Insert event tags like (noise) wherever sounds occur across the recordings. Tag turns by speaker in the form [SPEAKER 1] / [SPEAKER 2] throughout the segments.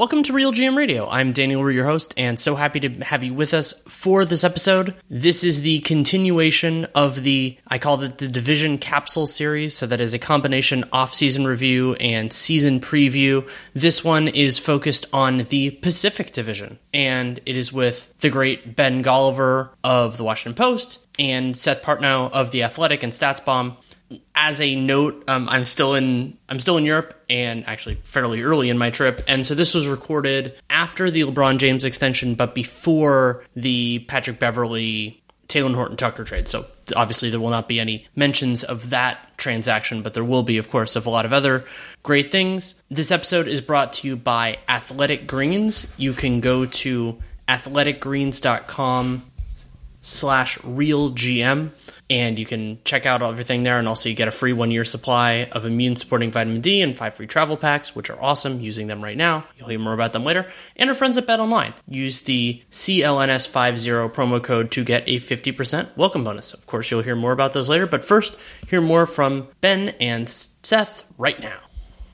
[SPEAKER 1] Welcome to Real GM Radio. I'm Danny Leroux, your host, and so happy to have you with us for this episode. This is the continuation of the, I call it the Division Capsule series. So that is a combination off-season review and season preview. This one is focused on the Pacific Division, and it is with the great Ben Golliver of the Washington Post and Seth Partnow of the Athletic and StatsBomb as a note, um, I'm still in I'm still in Europe and actually fairly early in my trip, and so this was recorded after the LeBron James extension, but before the Patrick Beverley Talen Horton Tucker trade. So obviously there will not be any mentions of that transaction, but there will be, of course, of a lot of other great things. This episode is brought to you by Athletic Greens. You can go to athleticgreens.com slash realgm and you can check out everything there. And also you get a free one year supply of immune supporting vitamin d and five free travel packs which are awesome using them right now. You'll hear more about them later. And our friends at bet online use the clns50 promo code to get a 50% welcome bonus. Of course you'll hear more about those later but first hear more from ben and seth right now.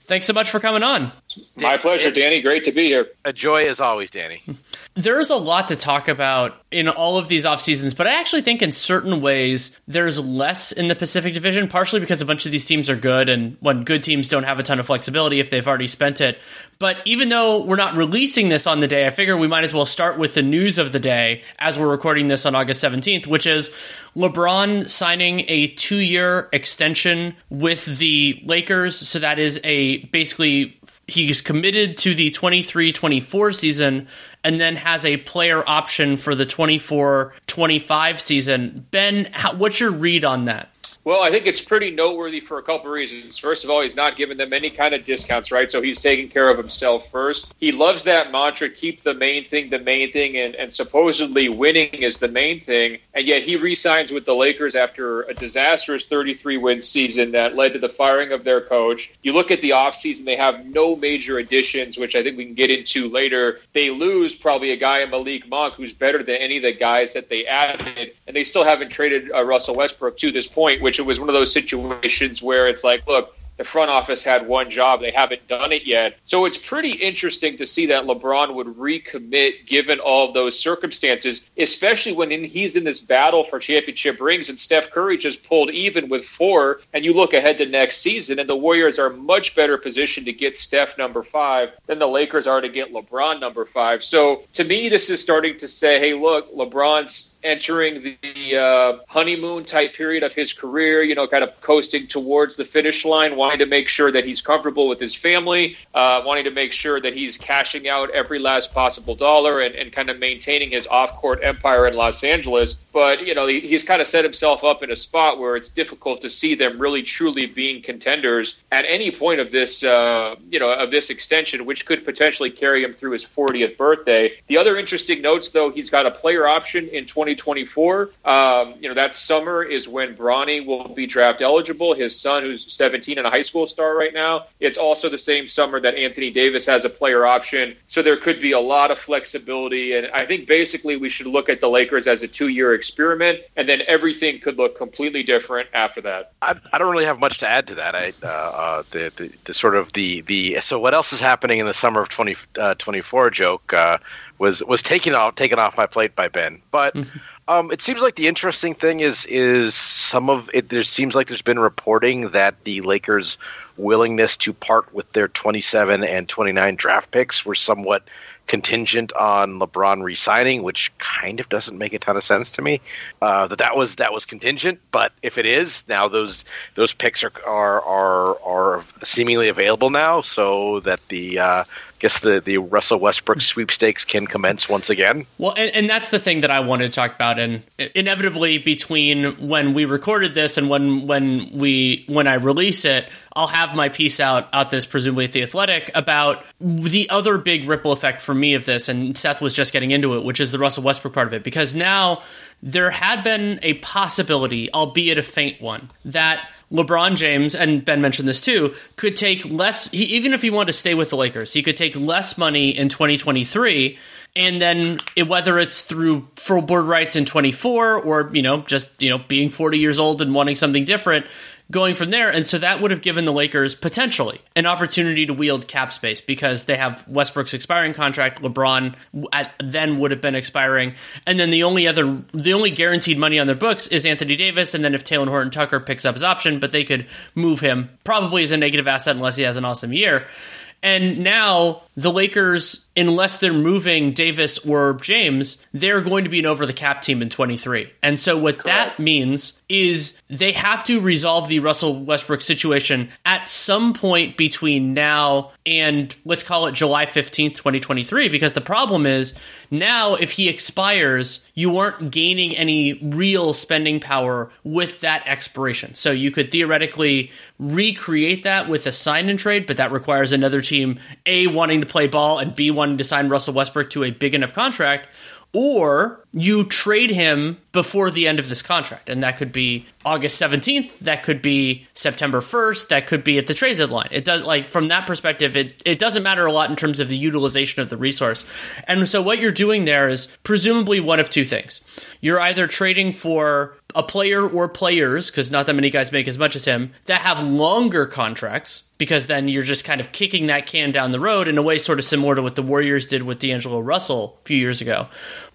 [SPEAKER 1] Thanks so much for coming on
[SPEAKER 2] my pleasure danny great to be here
[SPEAKER 3] a joy as always danny (laughs)
[SPEAKER 1] there's a lot to talk about in all of these off seasons, but I actually think in certain ways there's less in the Pacific Division, partially because a bunch of these teams are good, and when good teams don't have a ton of flexibility if they've already spent it. But even though we're not releasing this on the day, I figure we might as well start with the news of the day as we're recording this on August 17th, which is LeBron signing a two year extension with the Lakers. So that is a basically he's committed to the 23-24 season and then has a player option for the 24-25 season. Ben, how, what's your read on that?
[SPEAKER 2] Well, I think it's pretty noteworthy for a couple of reasons. First of all, he's not giving them any kind of discounts, right? So he's taking care of himself first. He loves that mantra, keep the main thing the main thing, and, and supposedly winning is the main thing. And yet he re-signs with the Lakers after a disastrous 33 win season that led to the firing of their coach. You look at the offseason, they have no major additions, which I think we can get into later. They lose probably a guy in Malik Monk who's better than any of the guys that they added, and they still haven't traded uh, Russell Westbrook to this point, which it was one of those situations where it's like, look, the front office had one job. They haven't done it yet. So it's pretty interesting to see that LeBron would recommit given all those circumstances, especially when in, he's in this battle for championship rings and Steph Curry just pulled even with four. And you look ahead to next season, and the Warriors are much better positioned to get Steph number five than the Lakers are to get LeBron number five. So to me, this is starting to say, hey, look, LeBron's entering the uh, honeymoon type period of his career, you know, kind of coasting towards the finish line, wanting to make sure that he's comfortable with his family, uh, wanting to make sure that he's cashing out every last possible dollar and, and kind of maintaining his off court empire in Los Angeles. But, you know, he, he's kind of set himself up in a spot where it's difficult to see them really truly being contenders at any point of this, uh, you know, of this extension, which could potentially carry him through his 40th birthday. The other interesting notes, though, he's got a player option in 20. 2024. Um, you know, that summer is when Bronny will be draft eligible. His son, who's 17 and a high school star right now, it's also the same summer that Anthony Davis has a player option. So there could be a lot of flexibility. And I think basically we should look at the Lakers as a two year experiment, and then everything could look completely different after that.
[SPEAKER 3] I, I don't really have much to add to that. I, uh, uh, the, the, the, sort of the, the, so what else is happening in the summer of 2024 uh, joke, uh, was was taken off taken off my plate by Ben. But mm-hmm. um, it seems like the interesting thing is is some of it. There seems like there's been reporting that the Lakers' willingness to part with their 27 and 29 draft picks were somewhat contingent on LeBron resigning, which kind of doesn't make a ton of sense to me. Uh, that that was that was contingent, but if it is now, those those picks are are are, are seemingly available now, so that the uh, guess the the Russell Westbrook sweepstakes can commence once again.
[SPEAKER 1] Well, and, and that's the thing that I wanted to talk about, and inevitably between when we recorded this and when when we when I release it, I'll have my piece out out this presumably at the Athletic about the other big ripple effect for me of this, and Seth was just getting into it, which is the Russell Westbrook part of it, because now there had been a possibility, albeit a faint one, that LeBron James, and Ben mentioned this too, could take less, he, even if he wanted to stay with the Lakers, he could take less money in 2023. And then it, whether it's through full Bird rights in 24 or, you know, just, you know, being 40 years old and wanting something different, going from there. And so that would have given the Lakers potentially an opportunity to wield cap space because they have Westbrook's expiring contract. LeBron at, then would have been expiring. And then the only other, the only guaranteed money on their books is Anthony Davis. And then if Talen Horton Tucker picks up his option, but they could move him probably as a negative asset unless he has an awesome year. And now the Lakers, unless they're moving Davis or James, they're going to be an over the cap team in 23. And so what Correct. that means is they have to resolve the Russell Westbrook situation at some point between now and let's call it July 15th, 2023 because the problem is now if he expires, you aren't gaining any real spending power with that expiration. So you could theoretically recreate that with a sign and trade, but that requires another team A wanting to play ball and B wanting to sign Russell Westbrook to a big enough contract, or you trade him before the end of this contract. And that could be August 17th, that could be September 1st, that could be at the trade deadline. It does like from that perspective, it, it doesn't matter a lot in terms of the utilization of the resource. And so what you're doing there is presumably one of two things. You're either trading for a player or players, because not that many guys make as much as him, that have longer contracts, because then you're just kind of kicking that can down the road in a way sort of similar to what the Warriors did with D'Angelo Russell a few years ago.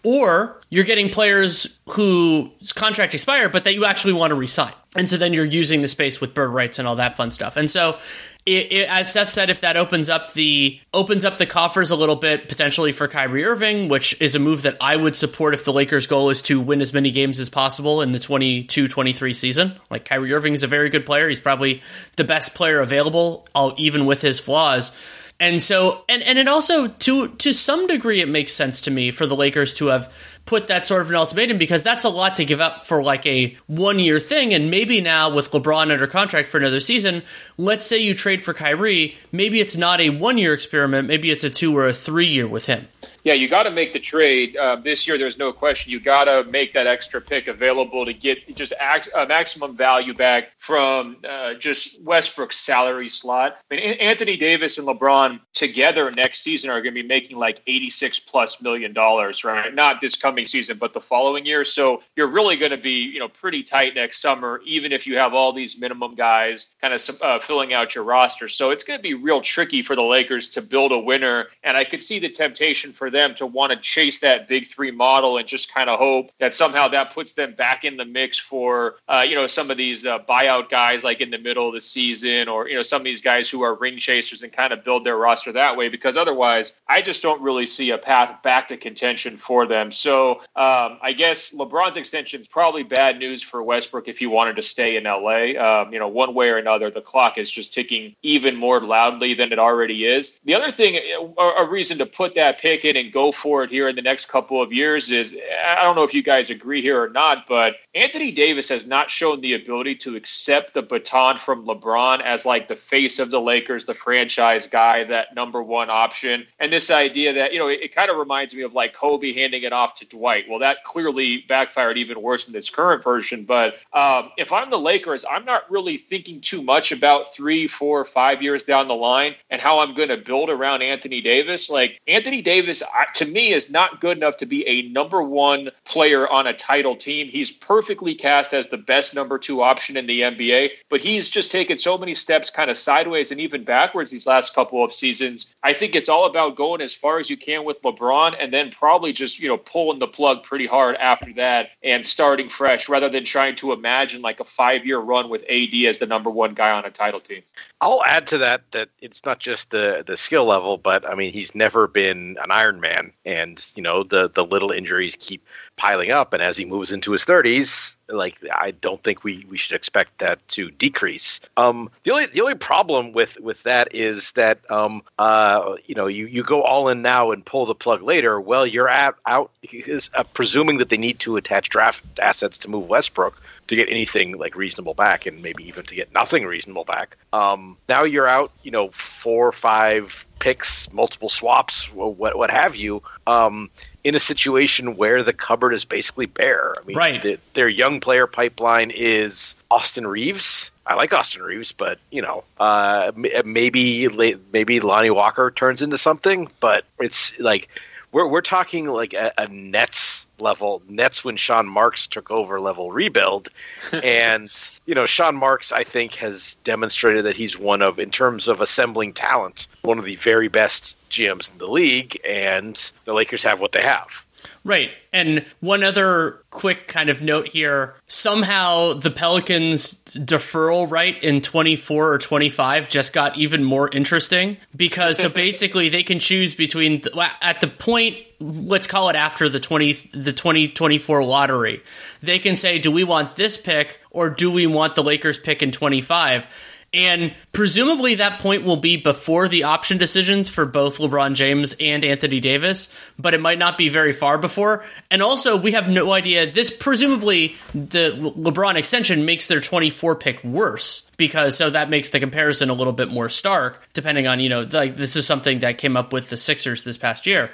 [SPEAKER 1] Or you're getting players whose contract expire, but that you actually want to resign. And so then you're using the space with bird rights and all that fun stuff. And so it, it, as Seth said, if that opens up the opens up the coffers a little bit potentially for Kyrie Irving, which is a move that I would support if the Lakers' goal is to win as many games as possible in the 22-23 season. Like Kyrie Irving is a very good player; he's probably the best player available, even with his flaws. And so, and and it also to to some degree, it makes sense to me for the Lakers to have put that sort of an ultimatum because that's a lot to give up for like a one year thing. And maybe now with LeBron under contract for another season, let's say you trade for Kyrie, maybe it's not a one year experiment, maybe it's a two or a three year with him
[SPEAKER 2] yeah, you got to make the trade uh, this year. There's no question. You got to make that extra pick available to get just ax- uh, maximum value back from uh, just Westbrook's salary slot. I mean, Anthony Davis and LeBron together next season are going to be making like 86 plus million dollars, right? Not this coming season, but the following year. So you're really going to be, you know, pretty tight next summer, even if you have all these minimum guys kind of uh, filling out your roster. So it's going to be real tricky for the Lakers to build a winner. And I could see the temptation for them to want to chase that big three model and just kind of hope that somehow that puts them back in the mix for uh, you know some of these uh, buyout guys like in the middle of the season or you know some of these guys who are ring chasers and kind of build their roster that way because otherwise I just don't really see a path back to contention for them. So um, I guess LeBron's extension is probably bad news for Westbrook if he wanted to stay in LA. Um, you know, one way or another, the clock is just ticking even more loudly than it already is. The other thing, a, a reason to put that pick in and go for it here in the next couple of years is I don't know if you guys agree here or not, but Anthony Davis has not shown the ability to accept the baton from LeBron as like the face of the Lakers, the franchise guy, that number one option. And this idea that, you know, it, it kind of reminds me of like Kobe handing it off to Dwight. Well, that clearly backfired even worse in this current version. But um, if I'm the Lakers, I'm not really thinking too much about three, four, five years down the line and how I'm going to build around Anthony Davis. Like Anthony Davis, to me is not good enough to be a number one player on a title team. He's perfectly cast as the best number two option in the NBA, but he's just taken so many steps kind of sideways and even backwards these last couple of seasons. I think it's all about going as far as you can with LeBron and then probably just, you know, pulling the plug pretty hard after that and starting fresh rather than trying to imagine like a five year run with AD as the number one guy on a title team.
[SPEAKER 3] I'll add to that that it's not just the the skill level, but I mean he's never been an Iron man, and you know the the little injuries keep piling up, and as he moves into his 30s, like I don't think we we should expect that to decrease. Um, the only the only problem with with that is that um, uh, you know you you go all in now and pull the plug later. Well, you're at out is, uh, presuming that they need to attach draft assets to move Westbrook to get anything like reasonable back, and maybe even to get nothing reasonable back. Um, now you're out, you know, four or five picks, multiple swaps, what what have you. Um, in a situation where the cupboard is basically bare. I mean,
[SPEAKER 1] right.
[SPEAKER 3] The, their young player pipeline is Austin Reaves. I like Austin Reaves, but you know, uh, maybe maybe Lonnie Walker turns into something. But it's like we're we're talking like a, a Nets level Nets when Sean Marks took over level rebuild, (laughs) and you know Sean Marks I think has demonstrated that he's one of in terms of assembling talent one of the very best GMs in the league, and the Lakers have what they have.
[SPEAKER 1] Right. And one other quick kind of note here somehow the Pelicans' deferral right in 24 or 25 just got even more interesting because so (laughs) basically they can choose between at the point let's call it after the 20 the 2024 lottery they can say do we want this pick or do we want the Lakers pick in 25 and presumably that point will be before the option decisions for both LeBron James and Anthony Davis, but it might not be very far before. And also, we have no idea. This presumably the LeBron extension makes their 24 pick worse because so that makes the comparison a little bit more stark depending on, you know, like this is something that came up with the Sixers this past year.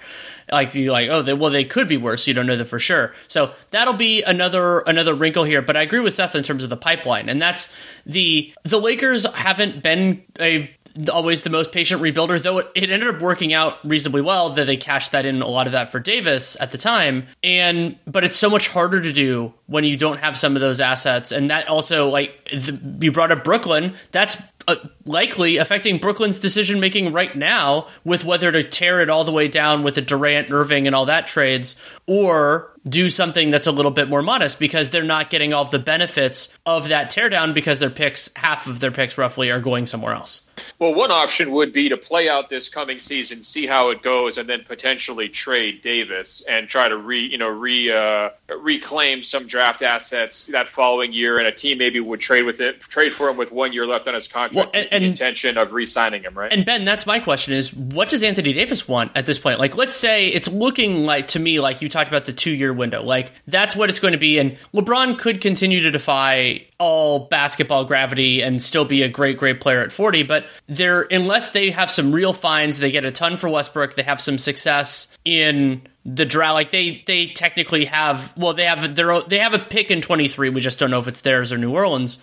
[SPEAKER 1] Like you like oh they, well they could be worse. You don't know that for sure. So that'll be another another wrinkle here but i agree with seth in terms of the pipeline and that's the the lakers haven't been a always the most patient rebuilder, though it, ended up working out reasonably well that they cashed that in a lot of that for Davis at the time. And but it's so much harder to do when you don't have some of those assets. And that also like the, you brought up Brooklyn, that's uh, likely affecting Brooklyn's decision making right now with whether to tear it all the way down with the Durant, Irving, and all that trades, or do something that's a little bit more modest because they're not getting all the benefits of that teardown because their picks, half of their picks roughly, are going somewhere else.
[SPEAKER 2] Well, one option would be to play out this coming season, see how it goes, and then potentially trade Davis and try to re, you know, re uh, reclaim some draft assets that following year, and a team maybe would trade with it, trade for him with one year left on his contract, well, and, and, intention of re-signing him, right?
[SPEAKER 1] And Ben, that's my question: is what does Anthony Davis want at this point? Like, let's say it's looking like to me like you talked about the two-year window, like that's what it's going to be, and LeBron could continue to defy all basketball gravity and still be a great, great player at 40. But they're, unless they have some real finds, they get a ton for Westbrook, they have some success in the draft. Like they, they technically have, well, they have their, they have a pick in 23. We just don't know if it's theirs or New Orleans.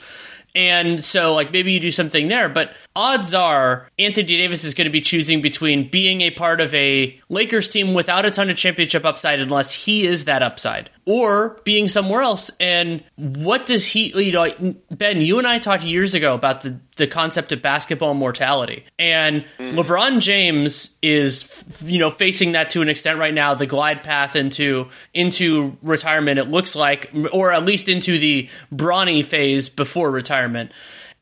[SPEAKER 1] And so, like, maybe you do something there, but odds are Anthony Davis is going to be choosing between being a part of a Lakers team without a ton of championship upside, unless he is that upside, or being somewhere else. And what does he, you know, Ben, you and I talked years ago about the, the concept of basketball mortality. And mm-hmm. LeBron James is, you know, facing that to an extent right now, the glide path into, into retirement, it looks like, or at least into the Bronny phase before retirement.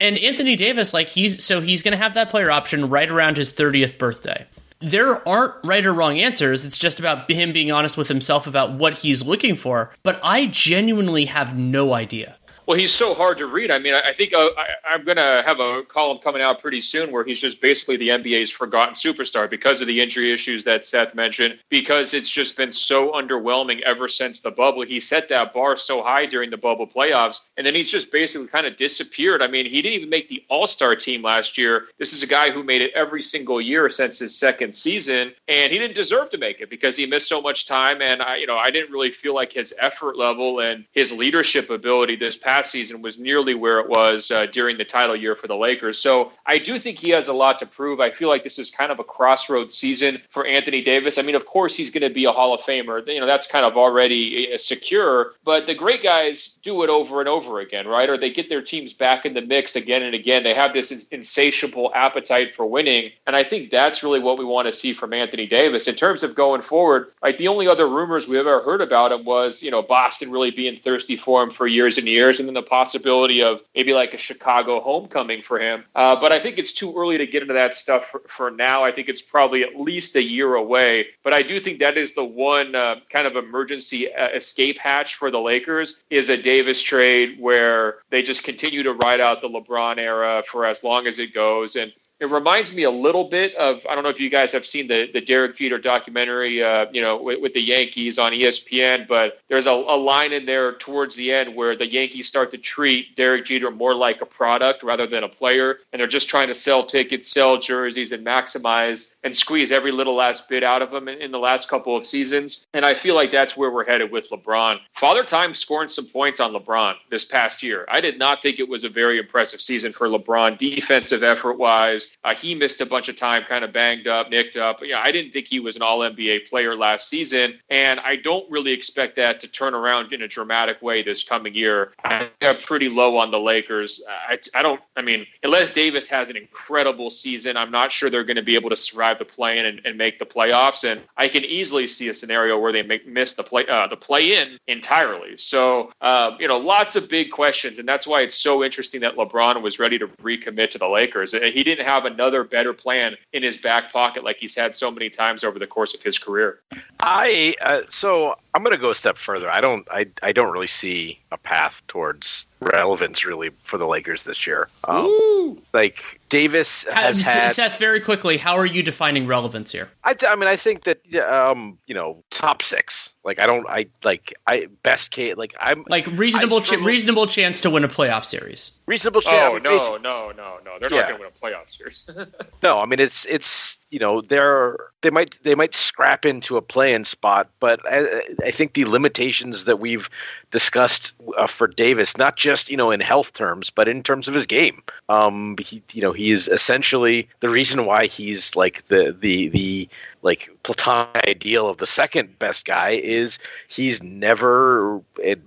[SPEAKER 1] And Anthony Davis, like he's so he's going to have that player option right around his 30th birthday. There aren't right or wrong answers. It's just about him being honest with himself about what he's looking for. But I genuinely have no idea.
[SPEAKER 2] Well, he's so hard to read. I mean, I, think uh, I, am going to have a column coming out pretty soon where he's just basically the NBA's forgotten superstar because of the injury issues that Seth mentioned, because it's just been so underwhelming ever since the bubble. He set that bar so high during the bubble playoffs, and then he's just basically kind of disappeared. I mean, he didn't even make the All Star team last year. This is a guy who made it every single year since his second season, and he didn't deserve to make it because he missed so much time. And I, you know, I didn't really feel like his effort level and his leadership ability this past past season was nearly where it was uh, during the title year for the Lakers. So I do think he has a lot to prove. I feel like this is kind of a crossroads season for Anthony Davis. I mean, of course, he's going to be a Hall of Famer. You know, that's kind of already uh, secure. But the great guys do it over and over again, right? Or they get their teams back in the mix again and again. They have this insatiable appetite for winning. And I think that's really what we want to see from Anthony Davis. In terms of going forward, like the only other rumors we ever heard about him was, you know, Boston really being thirsty for him for years and years and then the possibility of maybe like a Chicago homecoming for him. Uh, but I think it's too early to get into that stuff for, for, now. I think it's probably at least a year away. But I do think that is the one uh, kind of emergency uh, escape hatch for the Lakers is a Davis trade where they just continue to ride out the LeBron era for as long as it goes. And it reminds me a little bit of I don't know if you guys have seen the the Derek Jeter documentary, uh, you know, with, with, the Yankees on ESPN. But there's a, a, line in there towards the end where the Yankees start to treat Derek Jeter more like a product rather than a player, and they're just trying to sell tickets, sell jerseys, and maximize and squeeze every little last bit out of him in, in the last couple of seasons. And I feel like that's where we're headed with LeBron. Father Time scoring some points on LeBron this past year. I did not think it was a very impressive season for LeBron, defensive effort wise. Uh, he missed a bunch of time, kind of banged up, nicked up. Yeah, I didn't think he was an All NBA player last season, and I don't really expect that to turn around in a dramatic way this coming year. I'm pretty low on the Lakers. I, I don't. I mean, unless Davis has an incredible season, I'm not sure they're going to be able to survive the play-in and, and make the playoffs. And I can easily see a scenario where they make, miss the play uh, the play-in entirely. So uh, you know, lots of big questions, and that's why it's so interesting that LeBron was ready to recommit to the Lakers. He didn't have another better plan in his back pocket like he's had so many times over the course of his career.
[SPEAKER 3] I uh, so I'm going to go a step further. I don't I I don't really see a path towards relevance really for the Lakers this year. Um, like Davis has
[SPEAKER 1] Seth,
[SPEAKER 3] had.
[SPEAKER 1] Seth, very quickly, how are you defining relevance here?
[SPEAKER 3] I, I mean, I think that um, you know, top six. Like, I don't, I like, I best case. Like, I'm
[SPEAKER 1] like reasonable, ch- reasonable chance to win a playoff series.
[SPEAKER 3] Reasonable chance.
[SPEAKER 2] Oh no, no, no, no! They're yeah. not going to win a playoff series. (laughs)
[SPEAKER 3] no, I mean, it's it's you know, they're they might they might scrap into a play-in spot, but I, I think the limitations that we've discussed uh, for Davis, not just you know in health terms, but in terms of his game. Um, he you know he is essentially the reason why he's like the the the like platonic ideal of the second best guy is he's never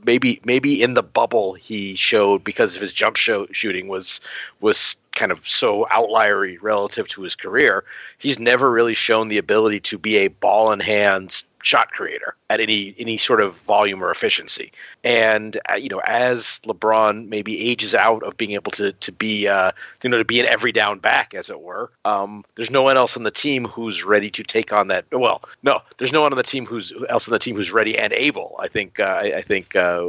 [SPEAKER 3] maybe maybe in the bubble he showed because of his jump show shooting was was kind of so outliery relative to his career he's never really shown the ability to be a ball in hands shot creator at any any sort of volume or efficiency. And uh, you know, as LeBron maybe ages out of being able to to be uh, you know to be an every down back, as it were, um, there's no one else on the team who's ready to take on that. Well, no, there's no one on the team who's else on the team who's ready and able. I think uh, I, I, think uh,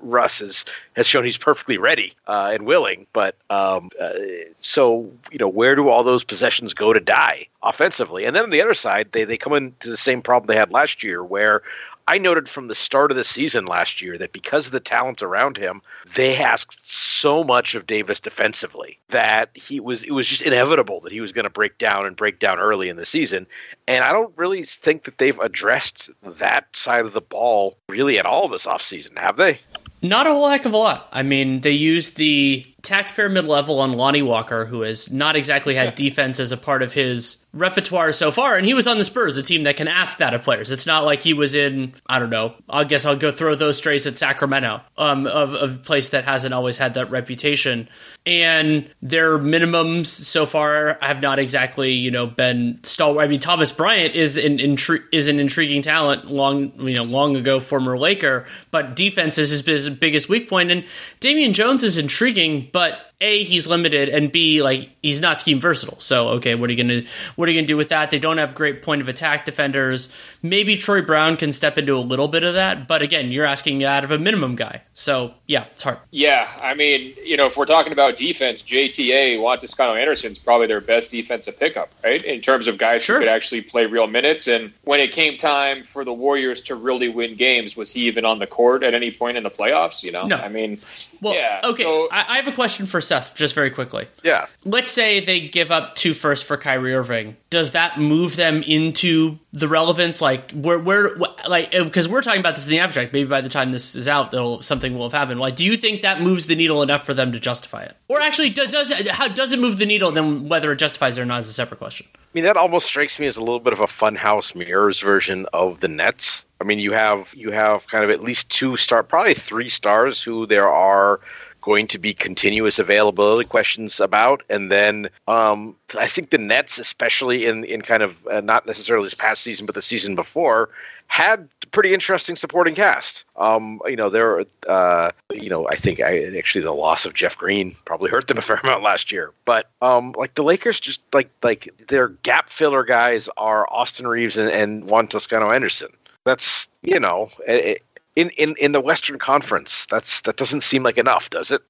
[SPEAKER 3] Russ is, has shown he's perfectly ready uh, and willing. But um, uh, so you know, where do all those possessions go to die offensively? And then on the other side, they they come into the same problem they had last year, where I noted from the start of the season last year that because of the talent around him, they asked so much of Davis defensively that he was it was just inevitable that he was going to break down and break down early in the season. And I don't really think that they've addressed that side of the ball really at all this offseason, have they?
[SPEAKER 1] Not a whole heck of a lot. I mean, they used the taxpayer mid level on Lonnie Walker, who has not exactly had defense as a part of his repertoire so far, and he was on the Spurs, a team that can ask that of players. It's not like he was in, I don't know, I guess I'll go throw those strays at Sacramento, um, of, of a place that hasn't always had that reputation. And their minimums so far have not exactly, you know, been stalwart. I mean, Thomas Bryant is an intri- is an intriguing talent, long you know, long ago former Laker, but defense is his biggest weak point. And Damian Jones is intriguing, but a he's limited and b like he's not scheme versatile. So okay what are you gonna what are you gonna do with that? They don't have great point of attack defenders. Maybe troy brown can step into a little bit of that but again you're asking out of a minimum guy. So yeah it's hard.
[SPEAKER 2] Yeah i mean you know if we're talking about defense jta juan toscano anderson's probably their best defensive pickup right? In terms of guys sure. who could actually play real minutes. And when it came time for the warriors to really win games was he even on the court at any point in the playoffs you know?
[SPEAKER 1] No.
[SPEAKER 2] i mean
[SPEAKER 1] well,
[SPEAKER 2] yeah,
[SPEAKER 1] okay. So, I, I, have a question for Seth, just very quickly.
[SPEAKER 3] Yeah.
[SPEAKER 1] Let's say they give up two first for Kyrie Irving. Does that move them into the relevance? Like, where, where, like, uh, because we're talking about this in the abstract. Maybe by the time this is out, something will have happened. Like, do you think that moves the needle enough for them to justify it? Or actually, does, does how does it move the needle? Then whether it justifies it or not is a separate question.
[SPEAKER 3] I mean, that almost strikes me as a little bit of a funhouse mirrors version of the Nets I mean, you have you have kind of at least two star, probably three stars who there are going to be continuous availability questions about, and then um, I think the Nets, especially in in kind of uh, not necessarily this past season, but the season before, had pretty interesting supporting cast. Um, you know, there, uh, you know, I think I actually the loss of Jeff Green probably hurt them a fair amount last year. But um, like the Lakers, just like like their gap filler guys are Austin Reaves and, and Juan Toscano Anderson. That's you know, it, in in in the Western Conference, that's that doesn't seem like enough, does it?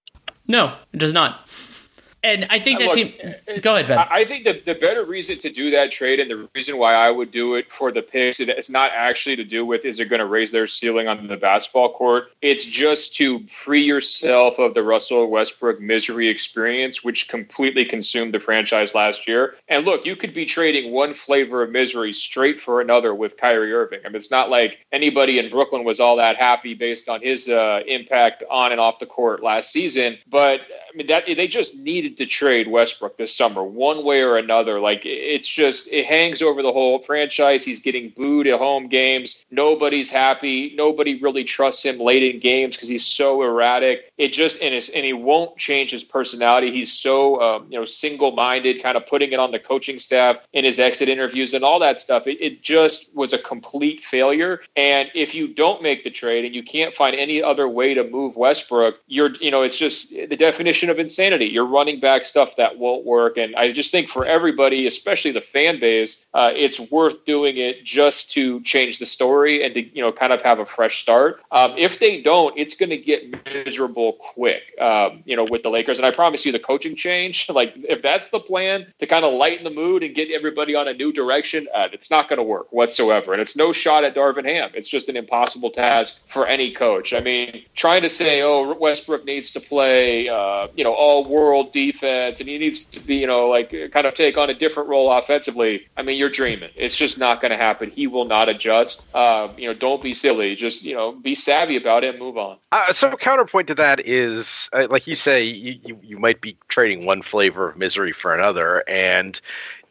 [SPEAKER 1] No, it does not. And I think that Look, team. Go ahead, Ben.
[SPEAKER 2] I think the, the better reason to do that trade and the reason why I would do it for the picks, it's not actually to do with is it going to raise their ceiling on the basketball court. It's just to free yourself of the Russell Westbrook misery experience, which completely consumed the franchise last year. And look, you could be trading one flavor of misery straight for another with Kyrie Irving. I mean, it's not like anybody in Brooklyn was all that happy based on his uh, impact on and off the court last season. But mean, that they just needed to trade Westbrook this summer, one way or another. Like it's just it hangs over the whole franchise. He's getting booed at home games. Nobody's happy. Nobody really trusts him late in games because he's so erratic. It just and and he won't change his personality. He's so um, you know single minded, kind of putting it on the coaching staff in his exit interviews and all that stuff. It, it just was a complete failure. And if you don't make the trade and you can't find any other way to move Westbrook, you're you know it's just the definition definition of insanity. You're running back stuff that won't work. And I just think for everybody, especially the fan base, uh, it's worth doing it just to change the story and to, you know, kind of have a fresh start. Um, if they don't, it's going to get miserable quick, um, you know, with the Lakers. And I promise you the coaching change, (laughs) like if that's the plan to kind of lighten the mood and get everybody on a new direction, uh, it's not going to work whatsoever. And it's no shot at Darvin Ham. It's just an impossible task for any coach. I mean, trying to say, oh, Westbrook needs to play, uh, you know all world defense and he needs to be you know like kind of take on a different role offensively. I mean, you're dreaming. It's just not going to happen. He will not adjust. Uh, you know, don't be silly. Just you know, be savvy about it and move on.
[SPEAKER 3] Uh, so counterpoint to that is, uh, like you say, you, you you might be trading one flavor of misery for another, and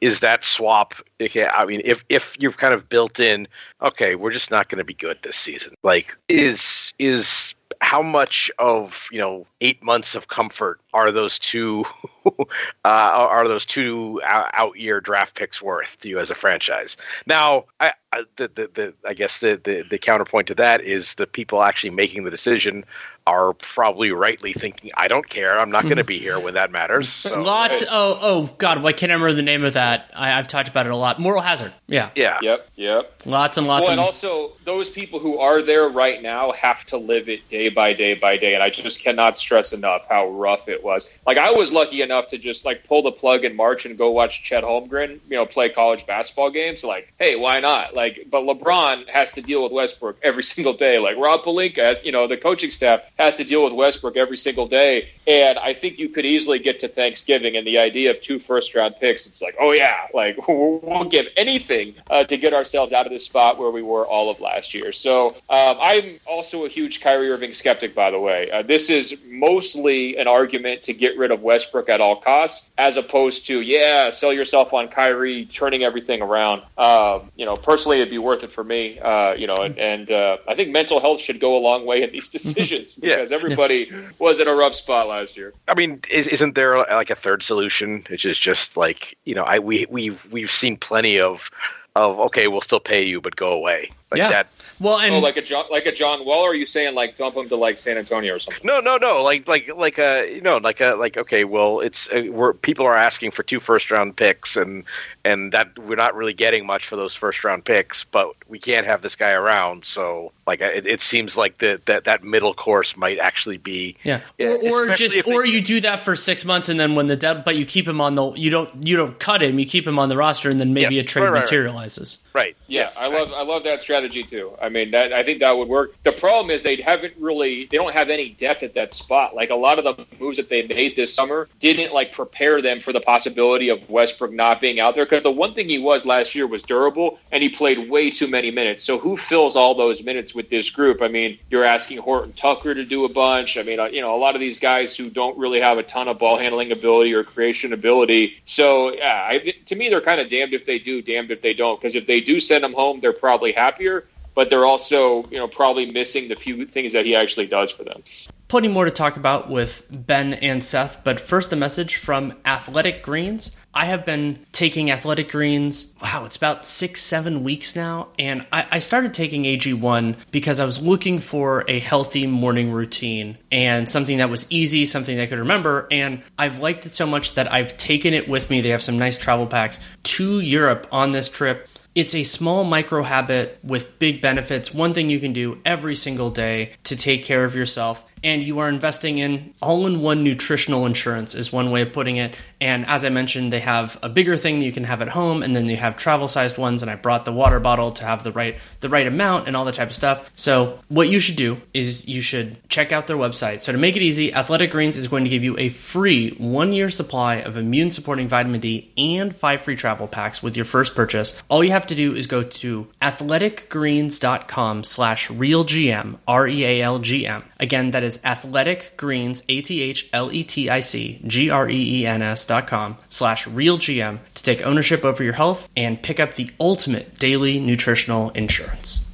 [SPEAKER 3] is that swap okay, i mean if if you've kind of built in okay we're just not going to be good this season like is is how much of you know eight months of comfort are those two (laughs) uh, are those two out year draft picks worth to you as a franchise? Now, I, I the, the, the I guess the, the the counterpoint to that is the people actually making the decision are probably rightly thinking, I don't care. I'm not going to mm-hmm. be here when that matters. (laughs) So.
[SPEAKER 1] Lots. Oh, oh God. Why can't I remember the name of that? I, have talked about it a lot. Moral hazard. Yeah.
[SPEAKER 3] Yeah.
[SPEAKER 2] Yep. Yep.
[SPEAKER 1] Lots and lots.
[SPEAKER 2] Well,
[SPEAKER 1] and
[SPEAKER 2] also those people who are there right now have to live it day by day by day, and I just cannot stress enough how rough it was. Like I was lucky enough to just like pull the plug in March and go watch Chet Holmgren, you know, play college basketball games. Like, hey, why not? Like, but LeBron has to deal with Westbrook every (laughs) single day. Like Rob Pelinka, has, you know, the coaching staff has to deal with Westbrook every single day. And I think you could easily get to Thanksgiving and the idea of two first round picks. It's like, oh yeah, like (laughs) we'll give anything uh, to get ourselves out of this spot where we were all of last year. So um, I'm also a huge Kyrie Irving skeptic, by the way. Uh, this is mostly an argument to get rid of Westbrook at all costs, as opposed to yeah, sell yourself on Kyrie, turning everything around. Um, you know, personally, it'd be worth it for me. Uh, you know, and, and uh, I think mental health should go a long way in these (laughs) decisions
[SPEAKER 3] yeah.
[SPEAKER 2] because everybody was in a rough spot last year.
[SPEAKER 3] I mean, is, isn't there like a third solution, which is just like you know, I we we've we've seen plenty of of okay, we'll still pay you, but go away. Like
[SPEAKER 1] yeah.
[SPEAKER 3] that
[SPEAKER 1] well, and
[SPEAKER 2] oh, like a John, like a John Wall, or are you saying like dump him to like San Antonio or something?
[SPEAKER 3] No, no, no. Like, like, like a, you know, like a, like okay, well, it's uh, we're people are asking for two first round picks, and and that we're not really getting much for those first round picks, but we can't have this guy around. So, like, uh, it, it seems like the, that that middle course might actually be,
[SPEAKER 1] yeah, or, or just, or you do that for six months, and then when the dead, but you keep him on the, you don't, you don't cut him, you keep him on the roster, and then maybe yes, a trade right, right,
[SPEAKER 3] materializes. Right.
[SPEAKER 2] Yeah, yes, I love, I love that strategy too. I mean, that I think that would work. The problem is they haven't really they don't have any depth at that spot. Like a lot of the moves that they made this summer didn't like prepare them for the possibility of Westbrook not being out there because the one thing he was last year was durable and he played way too many minutes. So who fills all those minutes with this group? I mean, you're asking Horton Tucker to do a bunch. I mean, uh, you know, a lot of these guys who don't really have a ton of ball handling ability or creation ability. So yeah, I, to me, they're kind of damned if they do, damned if they don't. Because if they do send him home, they're probably happier but they're also you know probably missing the few things that he actually does for them.
[SPEAKER 1] Plenty more to talk about with Ben and Seth, but first a message from Athletic Greens. I have been taking Athletic Greens, wow, it's about six, seven weeks now. And I, I, started taking AG1 because I was looking for a healthy morning routine and something that was easy, something I could remember. And I've liked it so much that I've taken it with me. They have some nice travel packs to Europe on this trip. It's a small micro habit with big benefits. One thing you can do every single day to take care of yourself and you are investing in all in one nutritional insurance, is one way of putting it. And as I mentioned, they have a bigger thing that you can have at home, and then you have travel sized ones. And I brought the water bottle to have the right the right amount and all that type of stuff. So what you should do is you should check out their website. So to make it easy, Athletic Greens is going to give you a free one year supply of immune supporting vitamin D and five free travel packs with your first purchase. All you have to do is go to athleticgreens.com slash realgm, R-E-A-L-G-M. Again, that is athletic greens, A-T-H-L-E-T-I-C, G-R-E-E-N-S slash realgm to take ownership over your health and pick up the ultimate daily nutritional insurance.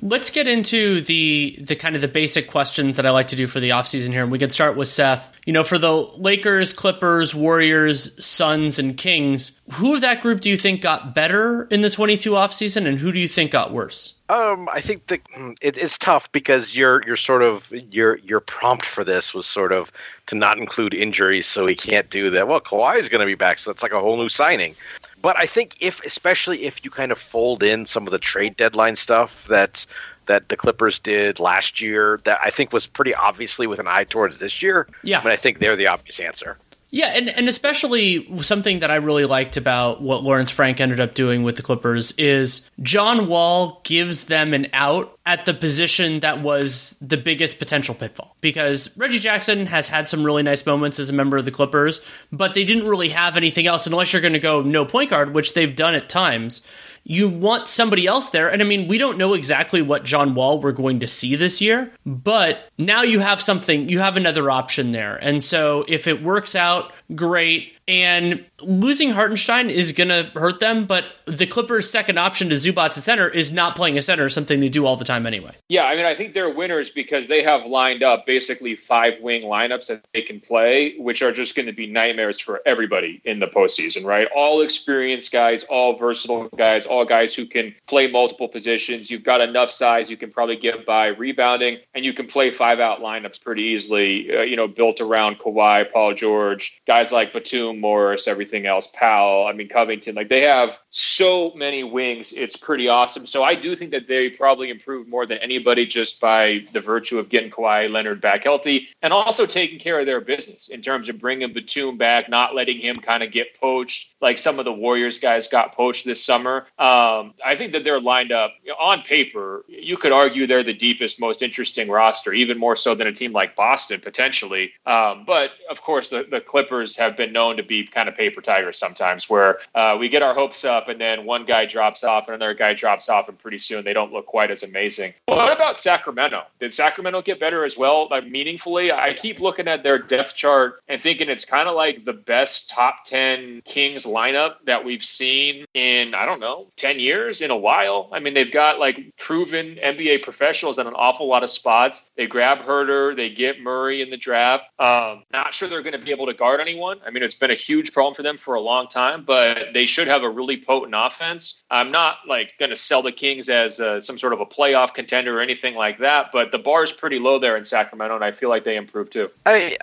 [SPEAKER 1] Let's get into the the kind of the basic questions that I like to do for the offseason here. And we can start with Seth. You know, for the Lakers, Clippers, Warriors, Suns, and Kings, who of that group do you think got better in the 22 offseason and who do you think got worse?
[SPEAKER 3] Um, I think hmm, it, it's tough because you're you're sort of your your prompt for this was sort of to not include injuries, so he can't do that. Well, Kawhi is going to be back, so that's like a whole new signing. But I think if, especially if you kind of fold in some of the trade deadline stuff that that the Clippers did last year, that I think was pretty obviously with an eye towards this year.
[SPEAKER 1] Yeah,
[SPEAKER 3] but I think they're the obvious answer.
[SPEAKER 1] Yeah, and, and especially something that I really liked about what Lawrence Frank ended up doing with the Clippers is John Wall gives them an out at the position that was the biggest potential pitfall. Because Reggie Jackson has had some really nice moments as a member of the Clippers, but they didn't really have anything else unless you're going to go no point guard, which they've done at times you want somebody else there. And I mean, we don't know exactly what John Wall we're going to see this year, but now you have something, you have another option there. And so if it works out, great. And losing Hartenstein is going to hurt them, but the Clippers' second option to Zubac at center is not playing a center, something they do all the time anyway.
[SPEAKER 2] Yeah, I mean, I think they're winners because they have lined up basically five wing lineups that they can play, which are just going to be nightmares for everybody in the postseason, right? All experienced guys, all versatile guys, all guys who can play multiple positions. You've got enough size, you can probably get by rebounding, and you can play five out lineups pretty easily, uh, you know, built around Kawhi, Paul George, guys like Batum, Morris, everything else, Powell, I mean, Covington. Like they have so many wings. It's pretty awesome. So I do think that they probably improved more than anybody just by the virtue of getting Kawhi Leonard back healthy and also taking care of their business in terms of bringing Batum back, not letting him kind of get poached like some of the Warriors guys got poached this summer. Um, I think that they're lined up on paper. You could argue they're the deepest, most interesting roster, even more so than a team like Boston potentially. Um, but of course, the, the Clippers have been known to be kind of paper tigers sometimes, where uh, we get our hopes up and then one guy drops off and another guy drops off, and pretty soon they don't look quite as amazing. What about Sacramento? Did Sacramento get better as well, like meaningfully? I keep looking at their depth chart and thinking it's kind of like the best top 10 Kings lineup that we've seen in, I don't know, 10 years, in a while. I mean, they've got like proven NBA professionals at an awful lot of spots. They grab Huerter, they get Murray in the draft. Um, not sure they're going to be able to guard anyone. I mean, it's been a huge problem for them for a long time, but they should have a really potent offense. I'm not like going to sell the Kings as uh, some sort of a playoff contender or anything like that, but the bar is pretty low there in Sacramento, and I feel like they improved too.
[SPEAKER 3] I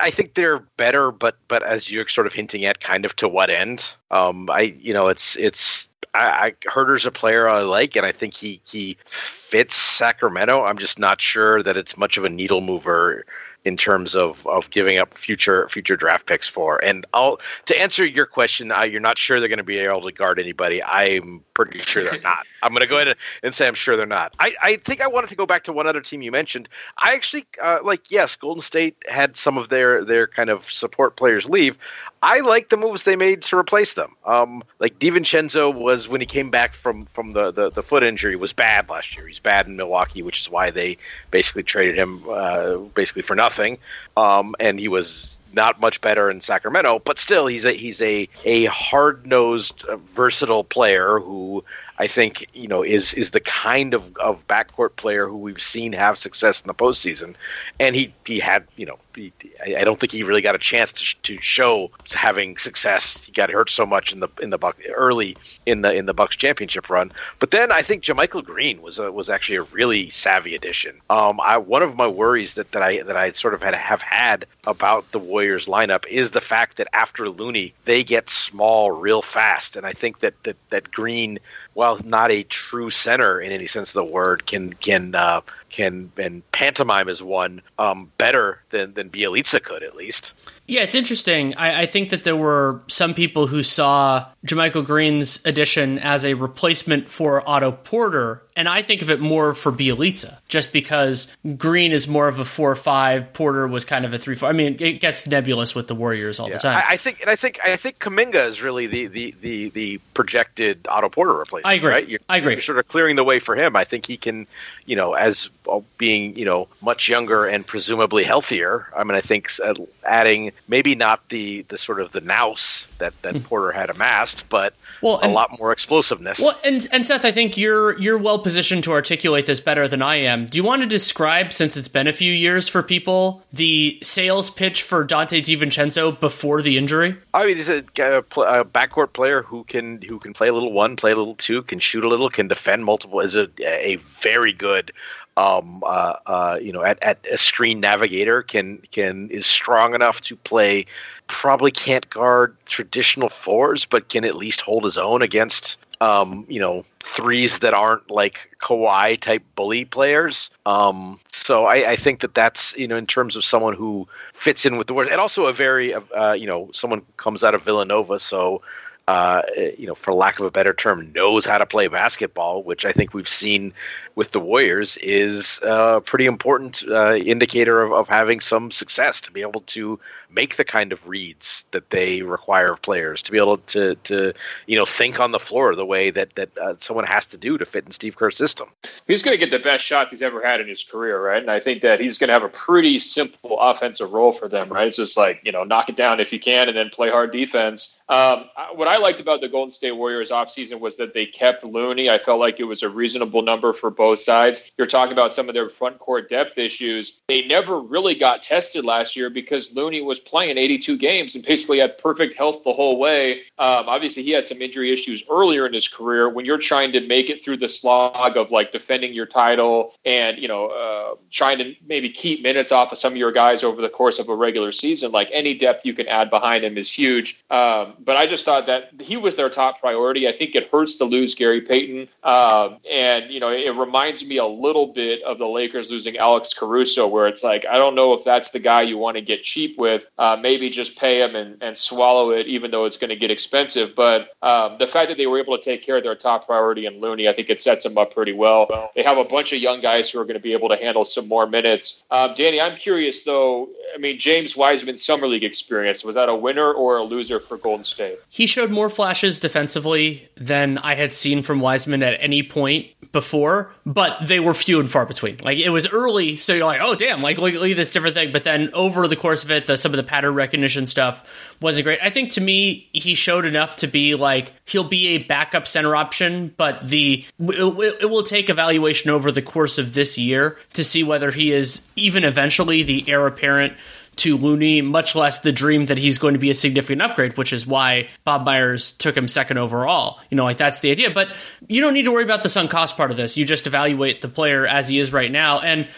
[SPEAKER 3] I think they're better, but but as you're sort of hinting at, kind of to what end? Um, I you know it's it's I, I Huerter's a player I like, and I think he he fits Sacramento. I'm just not sure that it's much of a needle mover in terms of, of giving up future future draft picks for. And I'll to answer your question, you're not sure they're going to be able to guard anybody. I'm pretty sure they're not. (laughs) I'm going to go ahead and say I'm sure they're not. I, I think I wanted to go back to one other team you mentioned. I actually uh, like yes, Golden State had some of their their kind of support players leave. I like the moves they made to replace them. Um, like DiVincenzo was when he came back from from the, the, the foot injury was bad last year. He's bad in Milwaukee, which is why they basically traded him uh, basically for nothing. Um, and he was not much better in Sacramento, but still he's a he's a a hard nosed, uh, versatile player who I think you know is is the kind of, of backcourt player who we've seen have success in the postseason, and he he had you know he, I don't think he really got a chance to, to show having success. He got hurt so much in the in the early in the in the Bucks championship run, but then I think JaMychal Green was a, was actually a really savvy addition. Um, I one of my worries that, that I that I sort of had have had about the Warriors lineup is the fact that after Looney they get small real fast, and I think that that that Green while not a true center in any sense of the word, can can uh, can and pantomime as one um, better than than Bjelica could at least.
[SPEAKER 1] Yeah, it's interesting. I, I, think that there were some people who saw JaMychal Green's addition as a replacement for Otto Porter, and I think of it more for Bjelica, just because Green is more of a four-five, Porter was kind of a three-four. I mean, it gets nebulous with the Warriors all yeah, the time.
[SPEAKER 3] I, I, think, and I think, I think Kuminga is really the the the, the projected Otto Porter replacement. I
[SPEAKER 1] agree.
[SPEAKER 3] Right?
[SPEAKER 1] You're, I agree.
[SPEAKER 3] You're sort of clearing the way for him. I think he can, you know, as uh, being you know much younger and presumably healthier. I mean, I think uh, adding maybe not the the sort of the nous that that hmm. Porter had amassed, but well, and, a lot more explosiveness.
[SPEAKER 1] Well, and and Seth, I think you're you're well positioned to articulate this better than I am. Do you want to describe, since it's been a few years for people, the sales pitch for Donte DiVincenzo before the injury?
[SPEAKER 3] I mean, he's a, a, a backcourt player who can who can play a little one, play a little two, can shoot a little, can defend multiple. Is a a very good um, uh, uh, you know, at, at a screen navigator can can is strong enough to play. Probably can't guard traditional fours, but can at least hold his own against um, you know threes that aren't like Kawhi type bully players. Um, so I, I, think that that's you know in terms of someone who fits in with the word, and also a very uh, you know someone comes out of Villanova, so uh, you know, for lack of a better term, knows how to play basketball, which I think we've seen with the Warriors is a pretty important uh, indicator of, of having some success to be able to make the kind of reads that they require of players to be able to to you know think on the floor the way that that uh, someone has to do to fit in Steve Kerr's system.
[SPEAKER 2] He's going to get the best shot he's ever had in his career, right? And I think that he's going to have a pretty simple offensive role for them, right? It's just like you know knock it down if you can, and then play hard defense. Um, what I liked about the Golden State Warriors offseason was that they kept Looney. I felt like it was a reasonable number for both sides. You're talking about some of their front court depth issues. They never really got tested last year because Looney was was playing 82 games and basically had perfect health the whole way. Um, obviously, he had some injury issues earlier in his career. When you're trying to make it through the slog of like defending your title and you know uh, trying to maybe keep minutes off of some of your guys over the course of a regular season, like any depth you can add behind him is huge. Um, but I just thought that he was their top priority. I think it hurts to lose Gary Payton, uh, and you know it reminds me a little bit of the Lakers losing Alex Caruso, where it's like I don't know if that's the guy you want to get cheap with uh, maybe just pay him and, and swallow it, even though it's going to get expensive. But um, the fact that they were able to take care of their top priority in Looney, I think it sets them up pretty well. They have a bunch of young guys who are going to be able to handle some more minutes. Um, Danny, I'm curious though. I mean, James Wiseman summer league experience was that a winner or a loser for Golden State?
[SPEAKER 1] He showed more flashes defensively than I had seen from Wiseman at any point before, but they were few and far between. Like it was early, so you're like, oh damn, like look, look at this different thing. But then over the course of it, the, some of the pattern recognition stuff wasn't great. I think to me, he showed enough to be like he'll be a backup center option, but the it, it will take evaluation over the course of this year to see whether he is even eventually the heir apparent to Looney, much less the dream that he's going to be a significant upgrade, which is why Bob Myers took him second overall. You know, like that's the idea. But you don't need to worry about the sunk cost part of this. You just evaluate the player as he is right now. And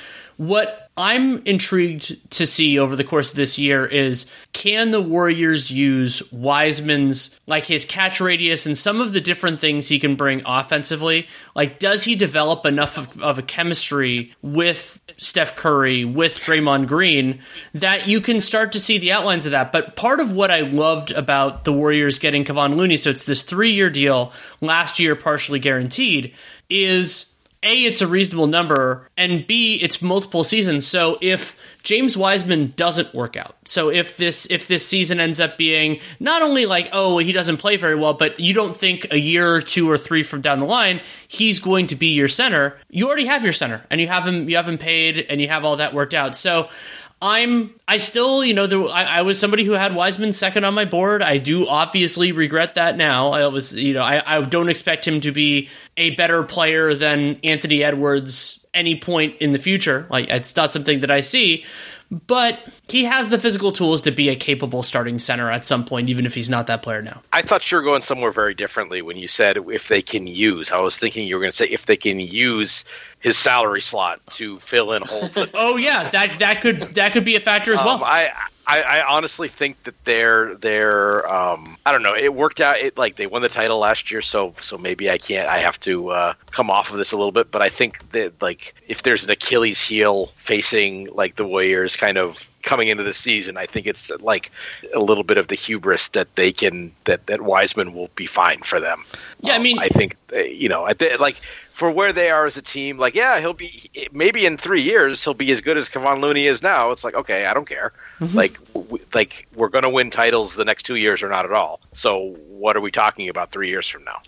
[SPEAKER 1] what I'm intrigued to see over the course of this year is can the Warriors use Wiseman's like his catch radius and some of the different things he can bring offensively? Like, does he develop enough of, of a chemistry with Steph Curry, with Draymond Green, that you can start to see the outlines of that? But part of what I loved about the Warriors getting Kevon Looney, so it's this three year deal, last year partially guaranteed, is a, it's a reasonable number, and B, it's multiple seasons. So if James Wiseman doesn't work out, so if this if this season ends up being not only like oh he doesn't play very well, but you don't think a year or two or three from down the line he's going to be your center, you already have your center, and you have him you have him paid, and you have all that worked out. So I'm I still you know there, I, I, was somebody who had Wiseman second on my board. I do obviously regret that now. I was you know I, I don't expect him to be a better player than Anthony Edwards any point in the future. Like it's not something that I see but he has the physical tools to be a capable starting center at some point, even if he's not that player now.
[SPEAKER 3] I thought you were going somewhere very differently when you said if they can use. I was thinking you were going to say if they can use his salary slot to fill in holes. (laughs)
[SPEAKER 1] oh yeah, that that could that could be a factor as well.
[SPEAKER 3] Um, I, I, I honestly think that they're they're um, I don't know. It worked out. It like they won the title last year, so so maybe I can't. I have to uh, come off of this a little bit. But I think that like if there's an Achilles heel facing like the Warriors, kind of coming into the season. I think it's like a little bit of the hubris that they can that that Wiseman will be fine for them.
[SPEAKER 1] Yeah, um, I mean,
[SPEAKER 3] I think uh, you know, like for where they are as a team, like yeah, he'll be maybe in three years he'll be as good as Kevon Looney is now. It's like okay, I don't care. Mm-hmm. Like w- like we're going to win titles the next two years or not at all. So what are we talking about three years from now?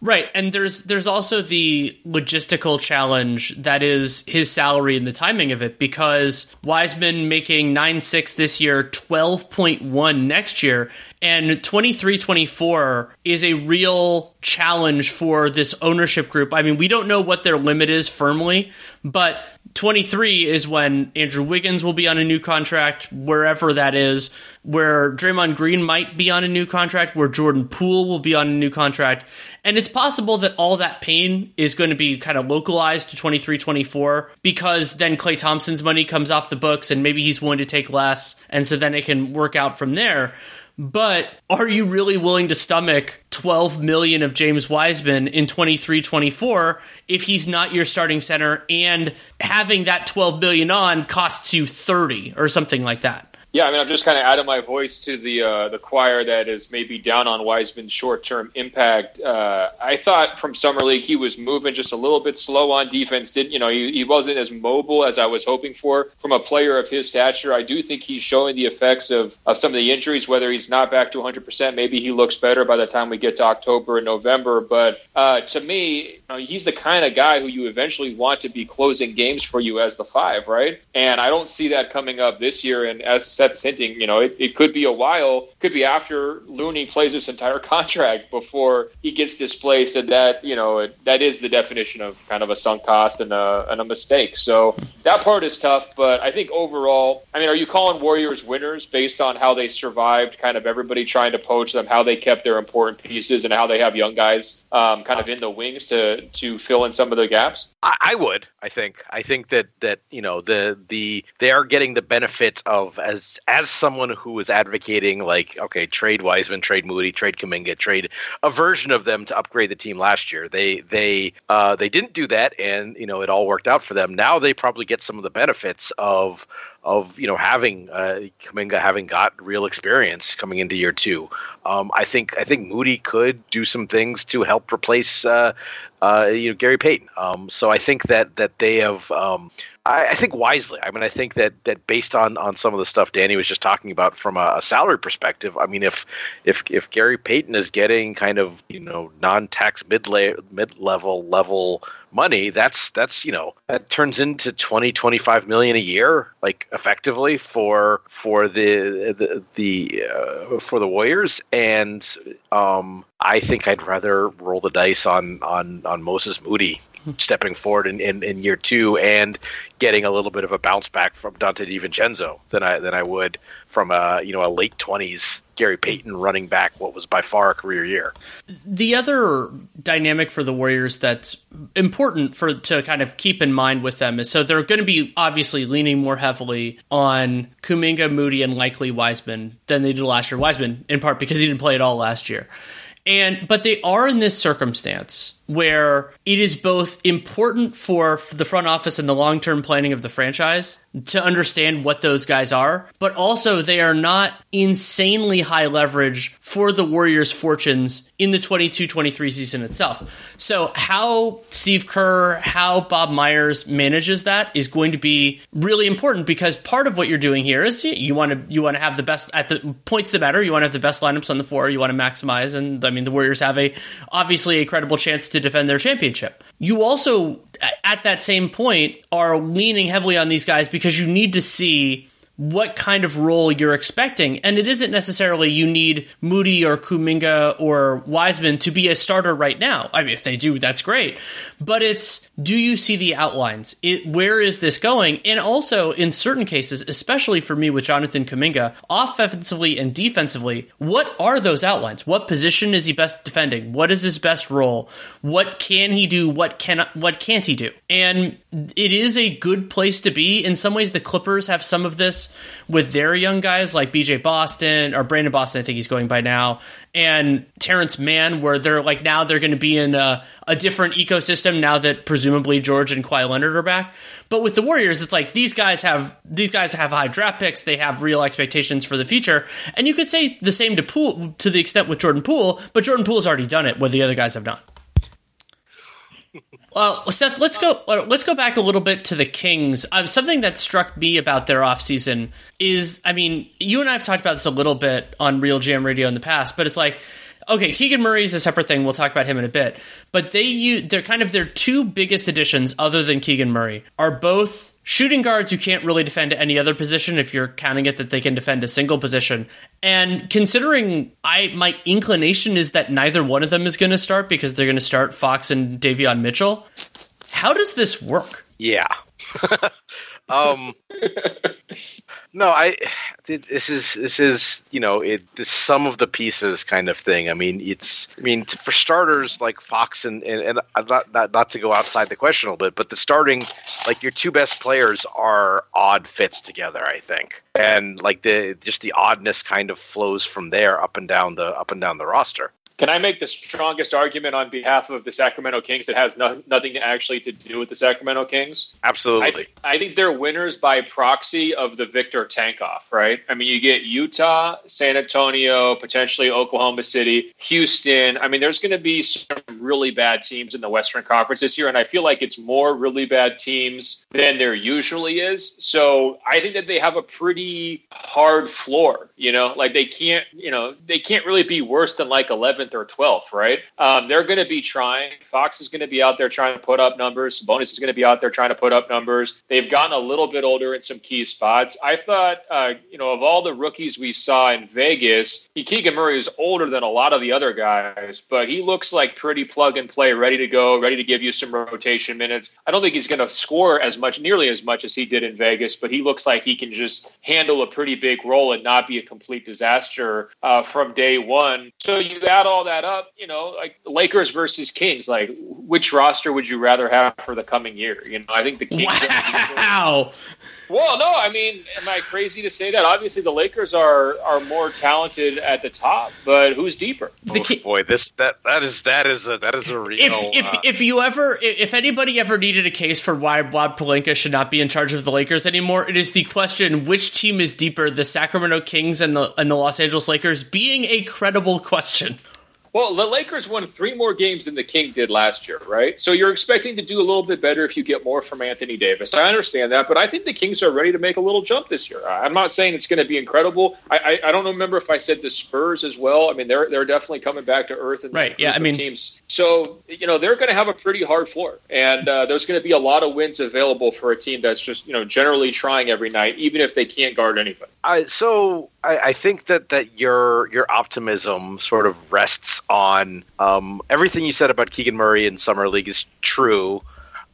[SPEAKER 1] Right, and there's there's also the logistical challenge that is his salary and the timing of it because Wiseman making nine six this year, twelve point one next year, and 23 24 is a real challenge for this ownership group. I mean, we don't know what their limit is firmly, but 23 is when Andrew Wiggins will be on a new contract, wherever that is, where Draymond Green might be on a new contract, where Jordan Poole will be on a new contract. And it's possible that all that pain is going to be kind of localized to 23 24 because then Klay Thompson's money comes off the books and maybe he's willing to take less. And so then it can work out from there. But are you really willing to stomach 12 million of James Wiseman in 23-24 if he's not your starting center and having that 12 billion on costs you 30 or something like that?
[SPEAKER 2] Yeah, I mean, I'm just kind of adding my voice to the uh, the choir that is maybe down on Wiseman's short term impact. Uh, I thought from summer league he was moving just a little bit slow on defense. Didn't you know he, he wasn't as mobile as I was hoping for from a player of his stature. I do think he's showing the effects of of some of the injuries. Whether he's not back to 100, percent maybe he looks better by the time we get to October and November. But uh, to me, you know, he's the kind of guy who you eventually want to be closing games for you as the five, right? And I don't see that coming up this year. And as Seth's hinting, you know, it, it could be a while, could be after Looney plays this entire (laughs) contract before he gets displaced, and that you know that is the definition of kind of a sunk cost and a, and a mistake. So that part is tough, but I think overall, I mean, are you calling Warriors winners based on how they survived, kind of everybody trying to poach them, how they kept their important pieces, and how they have young guys um, kind of in the wings to to fill in some of the gaps?
[SPEAKER 3] I, I would. I think. I think that that you know the the they are getting the benefits of as as someone who is advocating like okay trade Wiseman, trade Moody, trade Kuminga, trade a version of them to upgrade the team last year. They they uh, they didn't do that, and you know it all worked out for them. Now they probably get some of the benefits of of you know having uh, Kuminga having got real experience coming into year two. Um, I think I think Moody could do some things to help replace uh, uh, you know Gary Payton. Um, so I think that that they have. Um, I, I, think wisely. I mean, I think that that based on on some of the stuff Danny was just talking about from a, a salary perspective. I mean, if if if Gary Payton is getting kind of you know non tax mid mid level level money, that's that's you know that turns into 20, 25 million a year, like effectively for for the the, the uh, for the Warriors. And um, I think I'd rather roll the dice on on on Moses Moody stepping forward in, in, in, year two and getting a little bit of a bounce back from Donte DiVincenzo than I than I would from a you know a late twenties Gary Payton running back what was by far a career year.
[SPEAKER 1] The other dynamic for the Warriors that's important for to kind of keep in mind with them is so they're going to be obviously leaning more heavily on Kuminga, Moody, and likely Wiseman than they did last year. Wiseman in part because he didn't play at all last year. And but they are in this circumstance where it is both important for the front office and the long-term planning of the franchise to understand what those guys are, but also they are not insanely high leverage for the Warriors' fortunes in the 22-23 season itself. So how Steve Kerr, how Bob Myers manages that is going to be really important because part of what you're doing here is you want to you want to have the best at the points that matter, you want to have the best lineups on the floor, you want to maximize and I mean the Warriors have a obviously a credible chance to defend their championship. You also at that same point are leaning heavily on these guys because you need to see what kind of role you're expecting. And it isn't necessarily you need Moody or Kuminga or Wiseman to be a starter right now. I mean, if they do, that's great. But it's do you see the outlines? It, where is this going? And also, in certain cases, especially for me with Jonathan Kuminga, offensively and defensively, what are those outlines? What position is he best defending? What is his best role? What can he do? What can what can't he do? And it is a good place to be. In some ways, the Clippers have some of this with their young guys like BJ Boston or Brandon Boston, I think he's going by now, and Terance Mann, where they're like now they're going to be in a, a, different ecosystem now that presumably George and Kawhi Leonard are back. But with the Warriors, it's like these guys have these guys have high draft picks. They have real expectations for the future, and you could say the same to Poole to the extent with Jordan Poole, but Jordan Poole has already done it, where the other guys have not. Well, Seth, let's go. Uh, let's go back a little bit to the Kings. Uh, something that struck me about their offseason is, I mean, you and I have talked about this a little bit on RealGM Radio in the past, but it's like, okay, Keegan Murray is a separate thing. We'll talk about him in a bit. But they use they're kind of their two biggest additions, other than Keegan Murray, are both shooting guards who can't really defend any other position if you're counting it that they can defend a single position. And considering I my inclination is that neither one of them is going to start because they're going to start Fox and Davion Mitchell. How does this work?
[SPEAKER 3] Yeah. (laughs) um no, I. This is this is you know it the sum of the pieces kind of thing. I mean, it's I mean for starters like Fox and and, and not, not not to go outside the question a little bit, but the starting like your two best players are odd fits together. I think, and like the just the oddness kind of flows from there up and down the up and down the roster.
[SPEAKER 2] Can I make the strongest argument on behalf of the Sacramento Kings that has no, nothing actually to do with the Sacramento Kings?
[SPEAKER 3] Absolutely.
[SPEAKER 2] I, I, think they're winners by proxy of the Victor Tankoff, right? I mean, you get Utah, San Antonio, potentially Oklahoma City, Houston. I mean, there's going to be some really bad teams in the Western Conference this year, and I feel like it's more really bad teams than there usually is. So I think that they have a pretty hard floor, you know, like they can't, you know, they can't really be worse than like 11th 11th or 12th, right? Um, they're going to be trying. Fox is going to be out there trying to put up numbers. Sabonis is going to be out there trying to put up numbers. They've gotten a little bit older in some key spots. I thought, uh, you know, of all the rookies we saw in Vegas, Keegan Murray is older than a lot of the other guys, but he looks like pretty plug and play, ready to go, ready to give you some rotation minutes. I don't think he's going to score as much, nearly as much as he did in Vegas, but he looks like he can just handle a pretty big role and not be a complete disaster uh, from day one. So you add all all that up, you know, like Lakers versus Kings, like which roster would you rather have for the coming year? You know, I think the Kings.
[SPEAKER 1] Wow.
[SPEAKER 2] Well, no, I mean, am I crazy to say that? Obviously, the Lakers are are more talented at the top, but who's deeper?
[SPEAKER 3] The Oh, boy, this that that is that is a that is a real.
[SPEAKER 1] If if, uh, if you ever if anybody ever needed a case for why Bob Pelinka should not be in charge of the Lakers anymore, it is the question: which team is deeper, the Sacramento Kings and the and the Los Angeles Lakers? Being a credible question.
[SPEAKER 2] Well, the Lakers won three more games than the King did last year, right? So you're expecting to do a little bit better if you get more from Anthony Davis. I understand that, but I think the Kings are ready to make a little jump this year. I'm not saying it's going to be incredible. I, I, I don't remember if I said the Spurs as well. I mean, they're they're definitely coming back to earth. And
[SPEAKER 1] right? Yeah, I mean,
[SPEAKER 2] teams. So you know they're going to have a pretty hard floor, and uh, there's going to be a lot of wins available for a team that's just you know generally trying every night, even if they can't guard anybody.
[SPEAKER 3] I so I, I, think that that your your optimism sort of rests on um, everything you said about Keegan Murray in summer league is true.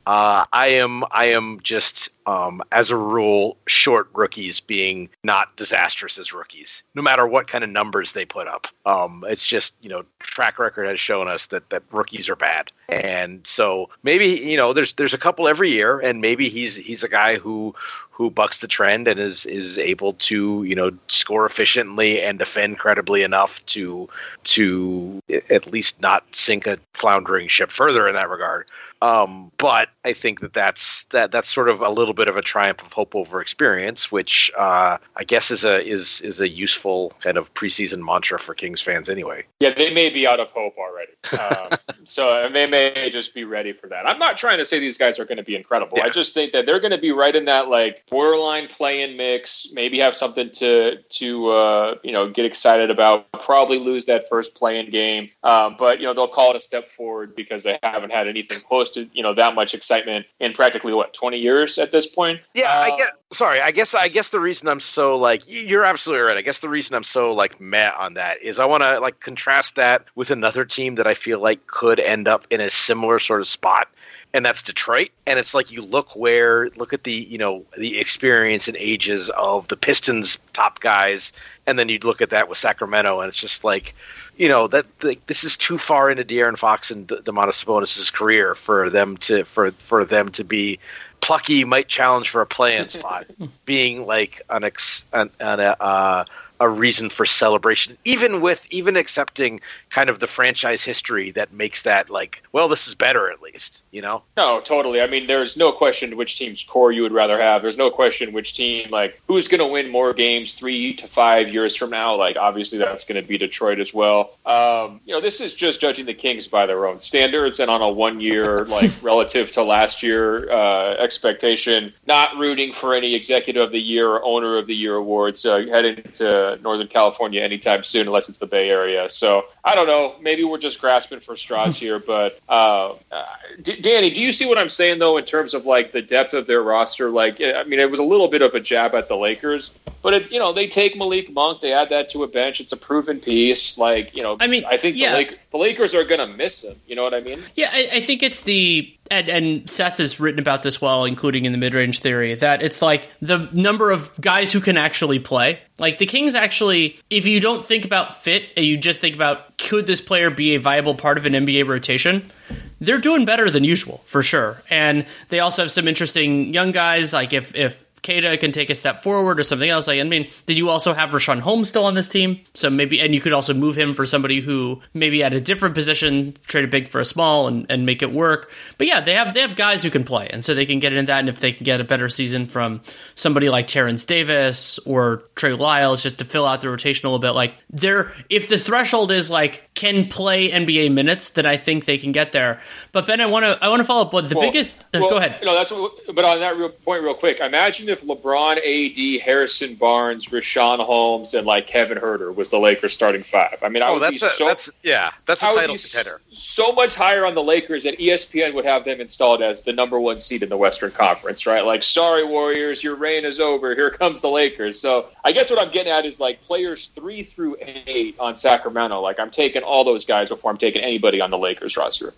[SPEAKER 3] Uh, I am I am just um, as a rule short rookies being not disastrous as rookies, no matter what kind of numbers they put up. Um, it's just you know track record has shown us that that rookies are bad, and so maybe you know there's there's a couple every year, and maybe he's he's a guy who who bucks the trend and is is able to you know score efficiently and defend credibly enough to to at least not sink a floundering ship further in that regard. Um, but I think that that's that that's sort of a little bit of a triumph of hope over experience, which uh, I guess is a is is a useful kind of preseason mantra for Kings fans anyway.
[SPEAKER 2] Yeah, they may be out of hope already, um, (laughs) so they may just be ready for that. I'm not trying to say these guys are going to be incredible. Yeah. I just think that they're going to be right in that like borderline play-in mix. Maybe have something to to uh, you know get excited about. Probably lose that first play-in game, um, but you know they'll call it a step forward because they haven't had anything close you know that much excitement in practically what 20 years at this point.
[SPEAKER 3] Yeah, uh, I get. Sorry, I guess I guess the reason I'm so like you're absolutely right. I guess the reason I'm so like mad on that is I want to like contrast that with another team that I feel like could end up in a similar sort of spot and that's Detroit. And it's like you look where look at the you know the experience and ages of the Pistons top guys, and then you'd look at that with Sacramento, and it's just like you know that like, this is too far into De'Aaron Fox and D- Domantas Sabonis' career for them to for for them to be plucky might challenge for a play-in (laughs) spot, being like an ex an, an uh, a reason for celebration, even with even accepting kind of the franchise history that makes that like, well, this is better at least, you know?
[SPEAKER 2] No, totally. I mean, there's no question which team's core you would rather have. There's no question which team like who's going to win more games three to five years from now. Like, obviously, that's going to be Detroit as well. Um, you know, this is just judging the Kings by their own standards and on a one year (laughs) like relative to last year uh, expectation. Not rooting for any executive of the year or owner of the year awards uh, heading to Northern California anytime soon, unless it's the Bay Area. So I don't know. Maybe we're just grasping for straws (laughs) here. But uh, D- Danny, do you see what I'm saying though in terms of like the depth of their roster? Like, I mean, it was a little bit of a jab at the Lakers, but it, you know, they take Malik Monk, they add that to a bench. It's a proven piece. Like, you know,
[SPEAKER 1] I mean,
[SPEAKER 2] I think
[SPEAKER 1] yeah.
[SPEAKER 2] the, Lake, the Lakers are going to miss him. You know what I mean?
[SPEAKER 1] Yeah, I, I think it's the and, and, Seth has written about this well, including in the mid range theory, that it's like the number of guys who can actually play. Like the Kings actually, if you don't think about fit and you just think about could this player be a viable part of an NBA rotation, they're doing better than usual for sure. And they also have some interesting young guys. Like if if Queta can take a step forward or something else. Like, I mean, did you also have Richaun Holmes still on this team? So maybe, and you could also move him for somebody who maybe at a different position, trade a big for a small and, and make it work. But yeah, they have they have guys who can play, and so they can get into that. And if they can get a better season from somebody like Terrence Davis or Trey Lyles, just to fill out the rotation a little bit, like they're if the threshold is like can play NBA minutes, then I think they can get there. But Ben, I want to I want to follow up. But the well, biggest, uh, well, go ahead.
[SPEAKER 2] No, that's but on that real point, real quick. Imagine if if LeBron, AD, Harrison Barnes, Richaun Holmes, and like Kevin Huerter was the Lakers starting five. I mean, I oh, would
[SPEAKER 3] that's
[SPEAKER 2] be
[SPEAKER 3] a,
[SPEAKER 2] so
[SPEAKER 3] that's, yeah, that's a title contender.
[SPEAKER 2] So much higher on the Lakers that ESPN would have them installed as the number one seed in the Western Conference, right? Like, sorry, Warriors, your reign is over. Here comes the Lakers. So I guess what I'm getting at is like players three through eight on Sacramento. Like, I'm taking all those guys before I'm taking anybody on the Lakers roster.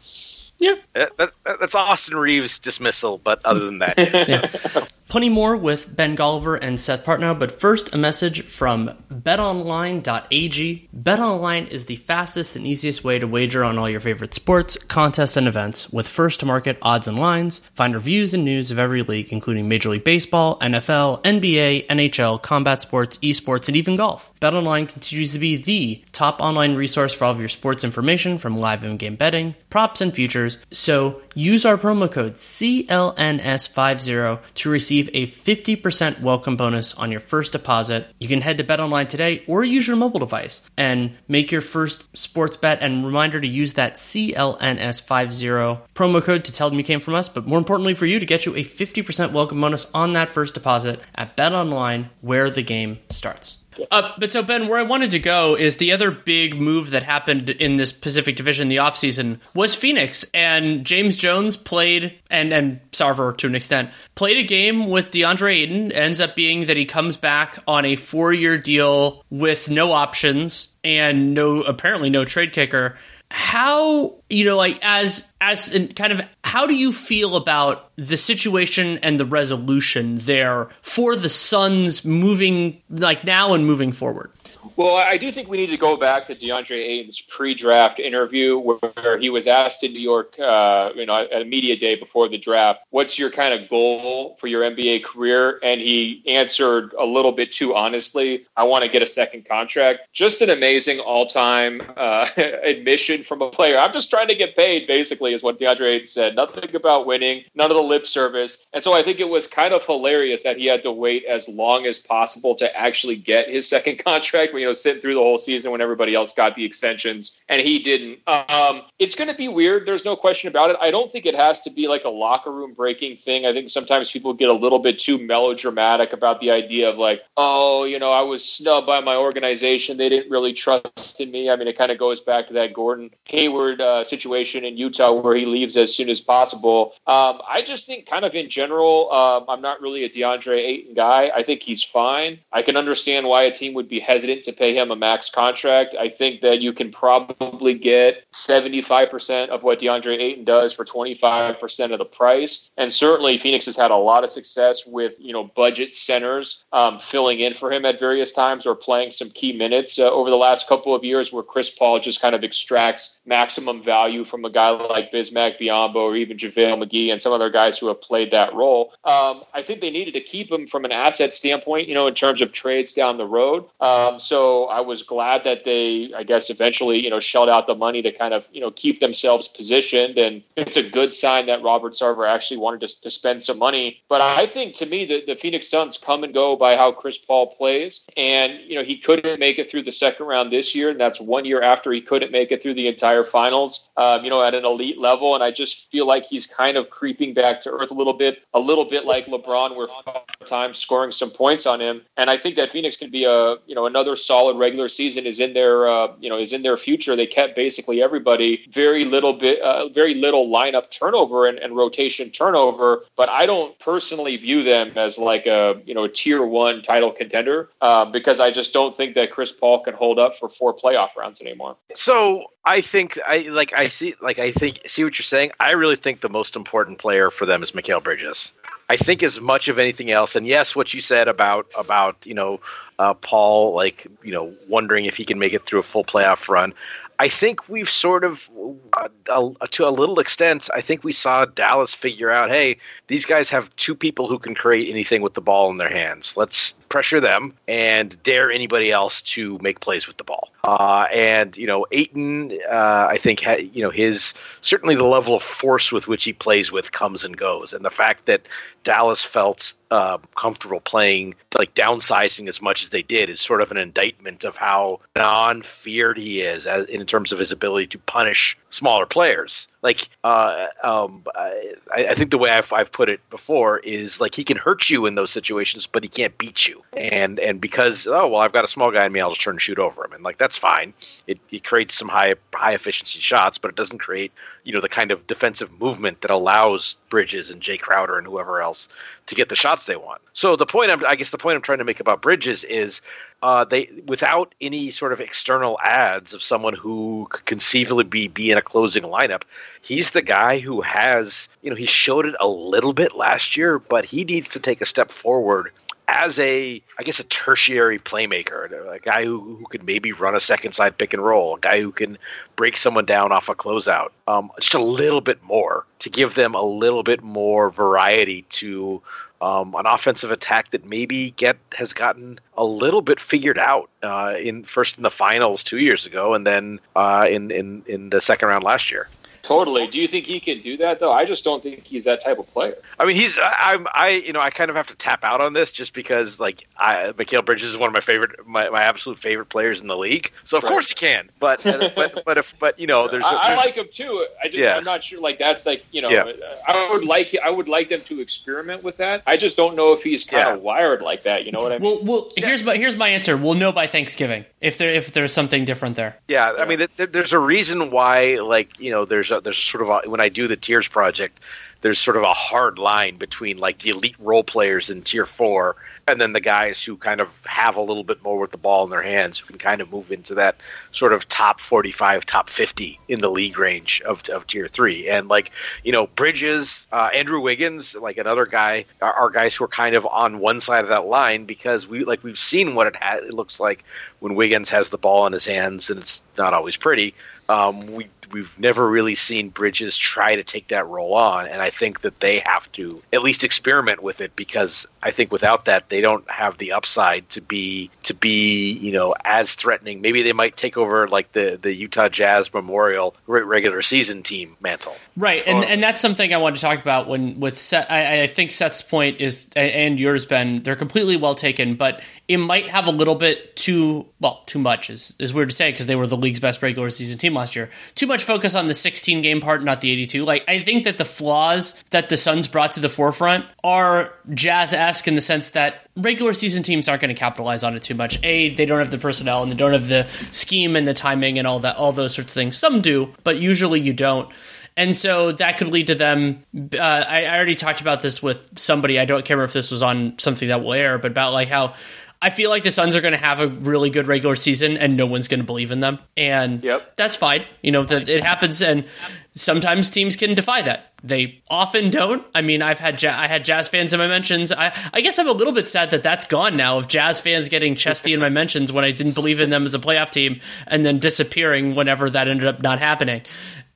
[SPEAKER 1] Yeah,
[SPEAKER 3] that, that, that's Austin Reaves' dismissal, but other than that, (laughs) yes.
[SPEAKER 1] yeah. Plenty more with Ben Golliver and Seth Partnow, but first a message from betonline.ag. BetOnline is the fastest and easiest way to wager on all your favorite sports, contests, and events with first to market odds and lines. Find reviews and news of every league, including Major League Baseball, NFL, NBA, NHL, combat sports, esports, and even golf. BetOnline continues to be the top online resource for all of your sports information from live in-game betting, props, and futures. So use our promo code CLNS50 to receive a 50% welcome bonus on your first deposit. You can head to BetOnline today or use your mobile device and make your first sports bet. And reminder to use that CLNS50 promo code to tell them you came from us, but more importantly for you to get you a 50% welcome bonus on that first deposit at BetOnline where the game starts. Uh, but so, Ben, where I wanted to go is the other big move that happened in this Pacific Division the offseason was Phoenix. And James Jones played, and, and Sarver to an extent, played a game with DeAndre Ayton. Ends up being that he comes back on a four year deal with no options and no, apparently, no trade kicker how you know like as as in kind of how do you feel about the situation and the resolution there for the Suns moving like now and moving forward
[SPEAKER 2] well, I do think we need to go back to DeAndre Ayton's pre-draft interview where he was asked in New York, uh, you know, at a media day before the draft, "What's your kind of goal for your NBA career?" And he answered a little bit too honestly, "I want to get a second contract." Just an amazing all-time uh, (laughs) admission from a player. I'm just trying to get paid, basically, is what DeAndre Ayton said. Nothing about winning, none of the lip service. And so I think it was kind of hilarious that he had to wait as long as possible to actually get his second (laughs) contract you know, sitting through the whole season when everybody else got the extensions and he didn't. Um, it's going to be weird. There's no question about it. I don't think it has to be like a locker room breaking thing. I think sometimes people get a little bit too melodramatic about the idea of like, oh, you know, I was snubbed by my organization. They didn't really trust in me. I mean, it kind of goes back to that Gordon Hayward uh, situation in Utah where he leaves as soon as possible. Um, I just think, kind of in general, um, I'm not really a DeAndre Ayton guy. I think he's fine. I can understand why a team would be hesitant to pay him a max contract. I think that you can probably get 75% of what DeAndre Ayton does for 25% of the price. And certainly Phoenix has had a lot of success with, you know, budget centers um, filling in for him at various times or playing some key minutes uh, over the last couple of years where Chris Paul just kind of extracts maximum value from a guy like Bismack Biyombo or even JaVale McGee and some other guys who have played that role. Um, I think they needed to keep him from an asset standpoint, you know, in terms of trades down the road. Um, so I was glad that they, I guess, eventually, you know, shelled out the money to kind of, you know, keep themselves positioned. And it's a good sign that Robert Sarver actually wanted to, to spend some money. But I think to me, the, the Phoenix Suns come and go by how Chris Paul plays. And, you know, he couldn't make it through the second round this year. And that's one year after he couldn't make it through the entire finals, um, you know, at an elite level. And I just feel like he's kind of creeping back to earth a little bit, a little bit like LeBron, where time scoring some points on him. And I think that Phoenix can be a, you know, another solid regular season is in their, uh, you know, is in their future. They kept basically everybody very little bit, uh, very little lineup turnover and, and rotation turnover. But I don't personally view them as like a, you know, a tier one title contender uh, because I just don't think that Chris Paul can hold up for four playoff rounds anymore.
[SPEAKER 3] So I think I like I see like I think see what you're saying. I really think the most important player for them is Mikal Bridges. I think as much of anything else, and yes, what you said about about you know uh, Paul, like you know, wondering if he can make it through a full playoff run. I think we've sort of, uh, to a little extent, I think we saw Dallas figure out, hey, these guys have two people who can create anything with the ball in their hands. Let's pressure them and dare anybody else to make plays with the ball. Uh, and you know, Ayton, uh, I think ha- you know his certainly the level of force with which he plays with comes and goes, and the fact that Dallas felt uh, comfortable playing like downsizing as much as they did is sort of an indictment of how non-feared he is as, in terms of his ability to punish smaller players. Like, uh, um, I, I, think the way I've, I've put it before is like he can hurt you in those situations, but he can't beat you. And and because oh well, I've got a small guy in me, I'll just turn and shoot over him, and like that's fine. It, it creates some high high efficiency shots, but it doesn't create you know the kind of defensive movement that allows Bridges and Jae Crowder and whoever else to get the shots they want. So the point I'm, I guess the point I'm trying to make about Bridges is uh, they without any sort of external ads of someone who could conceivably be be in a closing lineup. He's the guy who has you know he showed it a little bit last year, but he needs to take a step forward as a I guess a tertiary playmaker, a guy who, who could maybe run a second side pick and roll, a guy who can break someone down off a closeout, um, just a little bit more to give them a little bit more variety to um, an offensive attack that maybe get has gotten a little bit figured out uh, in first in the finals two years ago, and then uh, in in in the second round last year.
[SPEAKER 2] Totally. Do you think he can do that though? I just don't think he's that type of player.
[SPEAKER 3] I mean, he's I'm I you know I kind of have to tap out on this just because like I Mikal Bridges is one of my favorite my, my absolute favorite players in the league. So of right. course he can. But (laughs) but but if but you know there's,
[SPEAKER 2] I,
[SPEAKER 3] there's
[SPEAKER 2] I like him too. I just yeah. I'm not sure like that's like you know yeah. I would like I would like them to experiment with that. I just don't know if he's kind of wired like that. You know what I
[SPEAKER 1] mean? Well, well here's my here's my answer. We'll know by Thanksgiving if there if there's something different there.
[SPEAKER 3] Yeah, I mean there's a reason why like you know there's a, there's sort of a, when I do the tiers project, there's sort of a hard line between like the elite role players in tier four and then the guys who kind of have a little bit more with the ball in their hands who can kind of move into that sort of top 45 top 50 in the league range of, of tier three. And like you know bridges uh, andrew wiggins like another guy are, are, guys who are kind of on one side of that line because we like we've seen what it, ha- it looks like when wiggins has the ball in his hands and it's not always pretty. Um, we we've never really seen Bridges try to take that role on, and I think that they have to at least experiment with it because I think without that they don't have the upside to be to be you know as threatening. Maybe they might take over like the the Utah Jazz Memorial regular season team mantle.
[SPEAKER 1] Right, and and that's something I want to talk about when with Seth. I, I think Seth's point is and yours Ben. They're completely well taken, but it might have a little bit too well, too much is, is weird to say because they were the league's best regular season team last year. Too much focus on the 16 game part, not the 82. Like I think that the flaws that the Suns brought to the forefront are Jazz esque in the sense that regular season teams aren't going to capitalize on it too much. A, they don't have the personnel and they don't have the scheme and the timing and all that, all those sorts of things. Some do, but usually you don't. And so that could lead to them. Uh, I, I already talked about this with somebody. I don't care if this was on something that will air, but about like how I feel like the Suns are going to have a really good regular season and no one's going to believe in them. And
[SPEAKER 2] Yep.
[SPEAKER 1] that's fine. You know, that it happens and sometimes teams can defy that. They often don't. I mean, I've had ja- I had Jazz fans in my mentions. I I guess I'm a little bit sad that that's gone now of Jazz fans getting chesty in my mentions when I didn't believe in them as a playoff team and then disappearing whenever that ended up not happening.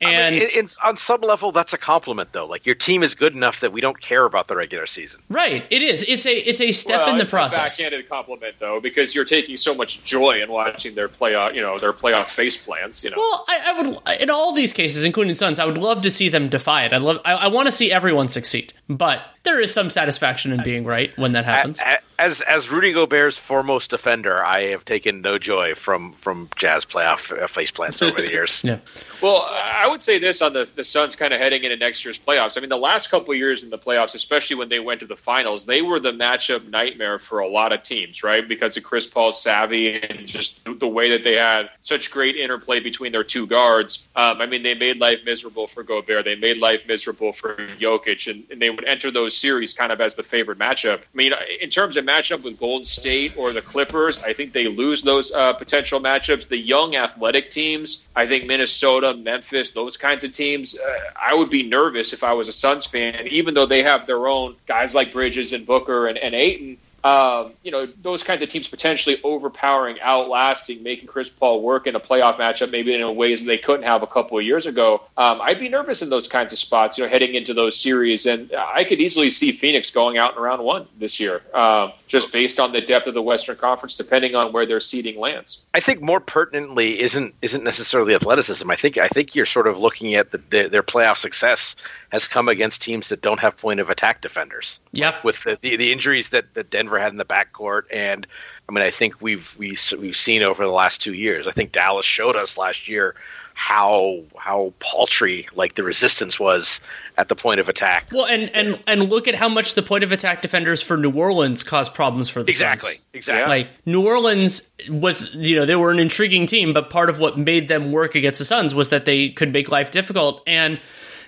[SPEAKER 1] And
[SPEAKER 3] I mean, in, in, on some level, that's a compliment, though. Like your team is good enough that we don't care about the regular season.
[SPEAKER 1] right, it is. It's a it's a step
[SPEAKER 2] Well,
[SPEAKER 1] in the
[SPEAKER 2] it's a
[SPEAKER 1] process.
[SPEAKER 2] backhanded compliment though, because you're taking so much joy in watching their playoff, you know, their playoff face plants. You know,
[SPEAKER 1] Well, I, I would in all these cases, including Suns, I would love to see them defy it. I love, I, I want to see everyone succeed, but there is some satisfaction in being right when that happens.
[SPEAKER 3] A- a- As as Rudy Gobert's foremost defender, I have taken no joy from from Jazz playoff uh, face plants over the (laughs) years.
[SPEAKER 1] yeah,
[SPEAKER 2] Well, I would say this on the the Suns kind of heading into next year's playoffs. I mean, the last couple of years in the playoffs, especially when they went to the finals, they were the matchup nightmare for a lot of teams, right? Because of Chris Paul's savvy and just the way that they had such great interplay between their two guards. Um, I mean, they made life miserable for Gobert. They made life miserable for Jokic, and, and they would enter those series kind of as the favored matchup. I mean, in terms of matchup with Golden State or the Clippers, I think they lose those uh, potential matchups. The young athletic teams, I think Minnesota, Memphis, those kinds of teams, uh, I would be nervous if I was a Suns fan, even though they have their own guys like Bridges and Booker and, and Ayton. Um, you know, those kinds of teams potentially overpowering, outlasting, making Chris Paul work in a playoff matchup, maybe in ways that they couldn't have a couple of years ago. Um, I'd be nervous in those kinds of spots, you know, heading into those series. And I could easily see Phoenix going out in round one this year, um, just based on the depth of the Western Conference, depending on where their seeding lands.
[SPEAKER 3] I think more pertinently isn't isn't necessarily athleticism. I think I think you're sort of looking at the, their, their playoff success has come against teams that don't have point of attack defenders.
[SPEAKER 1] Yep.
[SPEAKER 3] With the, the, the injuries that, that Denver had in the backcourt, and I mean, I think we've we, we've seen over the last two years. I think Dallas showed us last year how how paltry like the resistance was at the point of attack.
[SPEAKER 1] Well, and and and look at how much the point of attack defenders for New Orleans caused problems for the
[SPEAKER 3] Exactly,
[SPEAKER 1] Suns.
[SPEAKER 3] exactly.
[SPEAKER 1] Like New Orleans was, you know, they were an intriguing team, but part of what made them work against the Suns was that they could make life difficult. And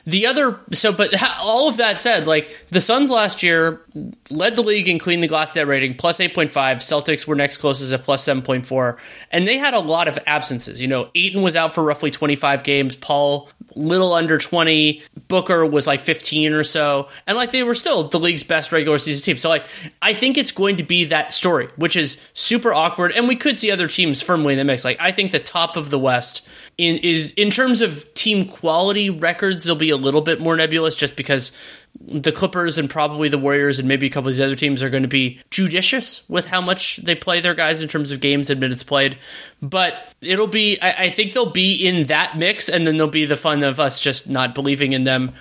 [SPEAKER 1] the other, so, but all of that said, like the Suns last year led the league in clean the glass net rating, plus 8.5. Celtics were next closest at plus 7.4. And they had a lot of absences. You know, Ayton was out for roughly 25 games. Paul, little under 20. Booker was like 15 or so. And like they were still the league's best regular season team. So like, I think it's going to be that story, which is super awkward. And we could see other teams firmly in the mix. Like, I think the top of the West in is in terms of team quality records, they'll be a little bit more nebulous just because the Clippers and probably the Warriors and maybe a couple of these other teams are going to be judicious with how much they play their guys in terms of games and minutes played. But it'll be, I, I think they'll be in that mix, and then there'll be the fun of us just not believing in them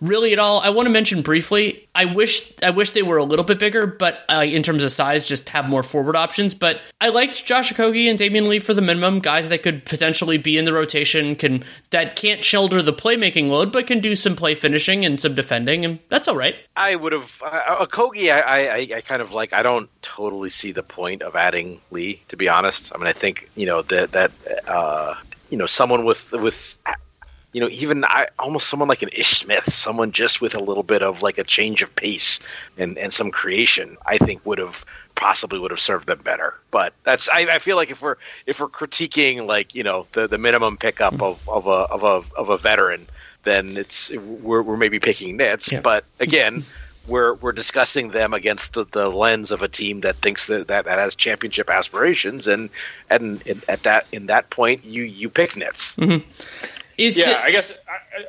[SPEAKER 1] really at all. I want to mention briefly. I wish I wish they were a little bit bigger, but uh, in terms of size, just have more forward options. But I liked Josh Okogie and Damion Lee for the minimum guys that could potentially be in the rotation, can that can't shoulder the playmaking load, but can do some play finishing and some defending, and that's all right.
[SPEAKER 3] I would have uh, Okogie. I, I I kind of like. I don't totally see the point of adding Lee. To be honest, I mean, I think you know that that uh, you know someone with with you know even I almost someone like an Ish Smith, someone just with a little bit of like a change of pace and and some creation. I think would have possibly would have served them better. But that's I, I feel like if we're if we're critiquing like you know the the minimum pickup of of a of a of a veteran, then it's we're we're maybe picking nits.
[SPEAKER 1] Yeah.
[SPEAKER 3] But again. We're, we're discussing them against the, the lens of a team that thinks that, that, that has championship aspirations and, and and at that in that point you you pick nits mm-hmm.
[SPEAKER 1] Is
[SPEAKER 2] Yeah,
[SPEAKER 1] the-
[SPEAKER 2] I guess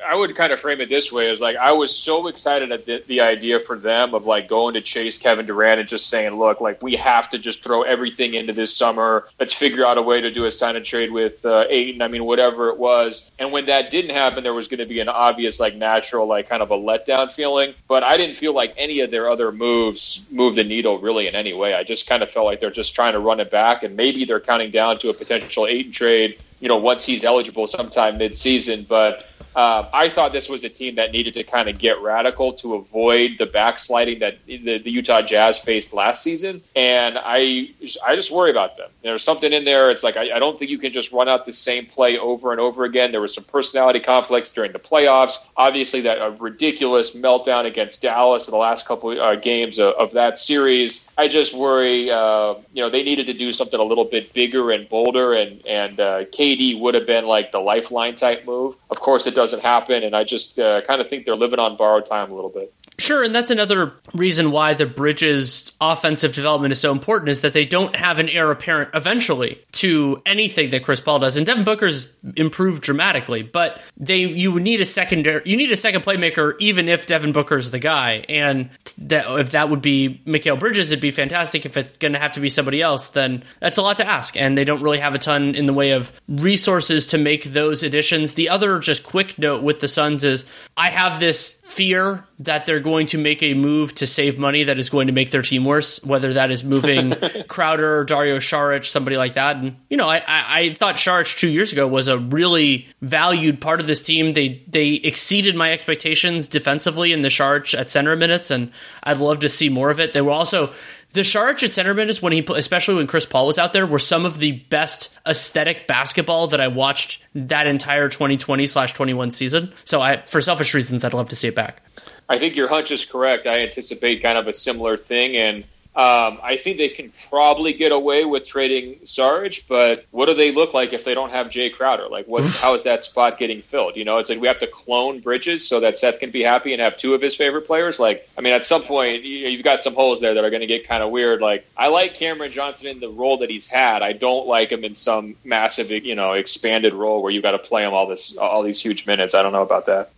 [SPEAKER 2] I, would kind of frame it this way: is like I was so excited at the, the, idea for them of like going to chase Kevin Durant and just saying, "Look, like we have to just throw everything into this summer. Let's figure out a way to do a sign and trade with uh. I mean, whatever it was." And when that didn't happen, there was going to be an obvious, like, natural, like, kind of a letdown feeling. But I didn't feel like any of their other moves moved the needle really in any way. I just kind of felt like they're just trying to run it back, and maybe they're counting down to a potential Ayton trade you know, once he's eligible sometime mid-season. But uh, I thought this was a team that needed to kind of get radical to avoid the backsliding that the, the, Utah Jazz faced last season, and I I just worry about them. There's something in there. It's like I, I don't think you can just run out the same play over and over again. There was some personality conflicts during the playoffs. Obviously, that a ridiculous meltdown against Dallas in the last couple uh, games of, of, that series. I just worry. Uh, you know, they needed to do something a little bit bigger and bolder, and and uh, KD would have been like the lifeline type move. Of course, it doesn't happen. And I just uh, kind of think they're living on borrowed time a little bit.
[SPEAKER 1] Sure, and that's another reason why the Bridges offensive development is so important is that they don't have an heir apparent eventually to anything that Chris Paul does. And Devin Booker's improved dramatically, but they you need a secondary you need a second playmaker even if Devin Booker's the guy. And that if that would be Mikal Bridges, it'd be fantastic. If it's going to have to be somebody else, then that's a lot to ask. And they don't really have a ton in the way of resources to make those additions. The other just quick note with the Suns is I have this fear that they're going to make a move to save money that is going to make their team worse, whether that is moving (laughs) Crowder, Dario Saric, somebody like that. And, you know, I, I, I, thought Saric two years ago was a really valued part of this team. They they exceeded my expectations defensively in the Saric at center minutes, and I'd love to see more of it. They were also the Saric at center minutes when he, especially when Chris Paul was out there, were some of the best aesthetic basketball that I watched that entire 2020 slash 21 season. So I, for selfish reasons, I'd love to see it back.
[SPEAKER 2] I think your hunch is correct. I anticipate kind of a similar thing, and um, I think they can probably get away with trading Sarge, but what do they look like if they don't have Jae Crowder? Like, what's how is that spot getting filled? You know, it's like we have to clone Bridges so that Seth can be happy and have two of his favorite players. Like, I mean, at some point, you've got some holes there that are going to get kind of weird. Like, I like Cameron Johnson in the role that he's had. I don't like him in some massive, you know, expanded role where you've got to play him all this, all these huge minutes. I don't know about that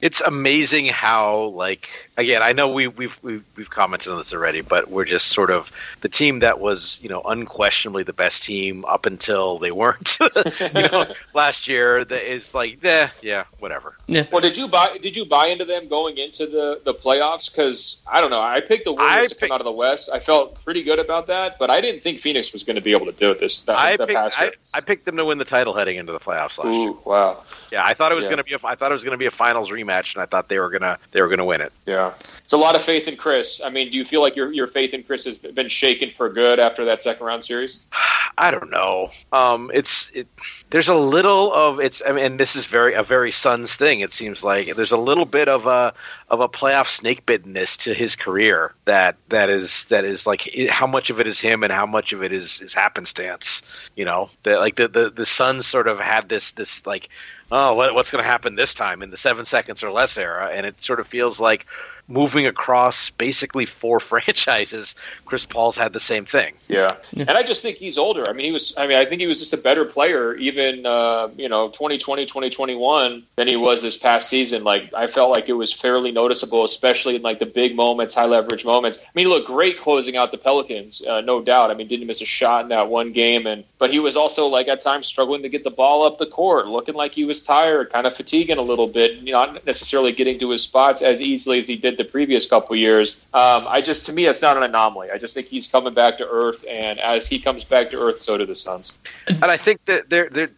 [SPEAKER 3] it's amazing how like again i know we, we've, we've we've commented on this already but we're just sort of the team that was you know unquestionably the best team up until they weren't. (laughs) You know (laughs) last year that is like yeah yeah whatever.
[SPEAKER 2] Yeah. well did you buy did you buy into them going into the the playoffs? Because i don't know i picked the warriors to come out of the west. I felt pretty good about that but i didn't think phoenix was going to be able to do it this that,
[SPEAKER 3] I, picked, I, I, picked them to win the title heading into the playoffs last
[SPEAKER 2] Ooh,
[SPEAKER 3] year
[SPEAKER 2] wow.
[SPEAKER 3] Yeah i thought it was yeah. going to be a, i thought it was going to be a finals finals rematch, and I thought they were gonna they were gonna win it.
[SPEAKER 2] Yeah, it's a lot of faith in Chris. I mean, do you feel like your your faith in Chris has been shaken for good after that second round series? (sighs)
[SPEAKER 3] I don't know. Um, it's it. There's a little of it's. I mean, and this is very a very Suns thing. It seems like there's a little bit of a of a playoff snake bittenness to his career that that is that is like how much of it is him and how much of it is is happenstance. You know, that like the the the Suns sort of had this this like oh, what, what's going to happen this time in the seven seconds or less era? And it sort of feels like moving across basically four (laughs) franchises, Chris Paul's had the same thing.
[SPEAKER 2] Yeah. yeah. And I just think he's older. I mean, he was, I mean, I think he was just a better player even, uh, you know, 2020, 2021 than he was this past season. Like, I felt like it was fairly noticeable, especially in like the big moments, high leverage moments. I mean, he looked great closing out the Pelicans, uh, no doubt. I mean, didn't miss a shot in that one game. And, but he was also like at times struggling to get the ball up the court, looking like he was tired, kind of fatiguing a little bit, you know, not necessarily getting to his spots as easily as he did the previous couple years. Um, I just, to me, it's not an anomaly. I just think he's coming back to earth, and as he comes back to earth, so do the Suns.
[SPEAKER 3] And I think that they're, they're,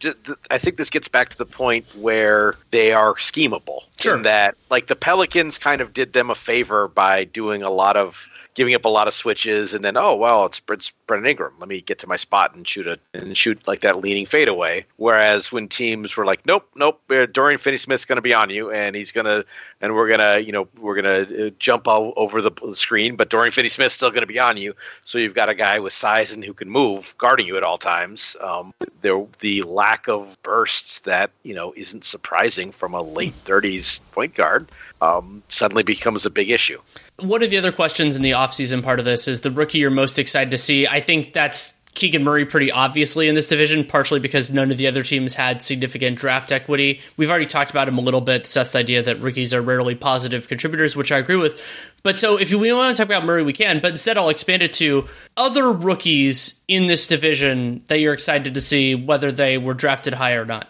[SPEAKER 3] I think this gets back to the point where they are schemable.
[SPEAKER 1] Sure.
[SPEAKER 3] In that, like the Pelicans, kind of did them a favor by doing a lot of giving up a lot of switches, and then oh well, it's, it's Brandon Ingram. Let me get to my spot and shoot a and shoot like that leaning fadeaway. Whereas when teams were like, nope, nope, uh, Dorian Finney-Smith's going to be on you, and he's going to and we're gonna you know we're gonna uh, jump all over the screen, but Dorian Finney-Smith's still going to be on you. So you've got a guy with size and who can move, guarding you at all times. Um, there the lack of bursts that you know isn't surprising from a late 30s point guard um, suddenly becomes a big issue
[SPEAKER 1] one of the other questions in the offseason part of this is the rookie you're most excited to see. I think that's Keegan Murray pretty obviously in this division, partially because none of the other teams had significant draft equity. We've already talked about him a little bit. Seth's idea that rookies are rarely positive contributors, which I agree with. But so if we want to talk about Murray, we can. But instead, I'll expand it to other rookies in this division that you're excited to see, whether they were drafted high or not.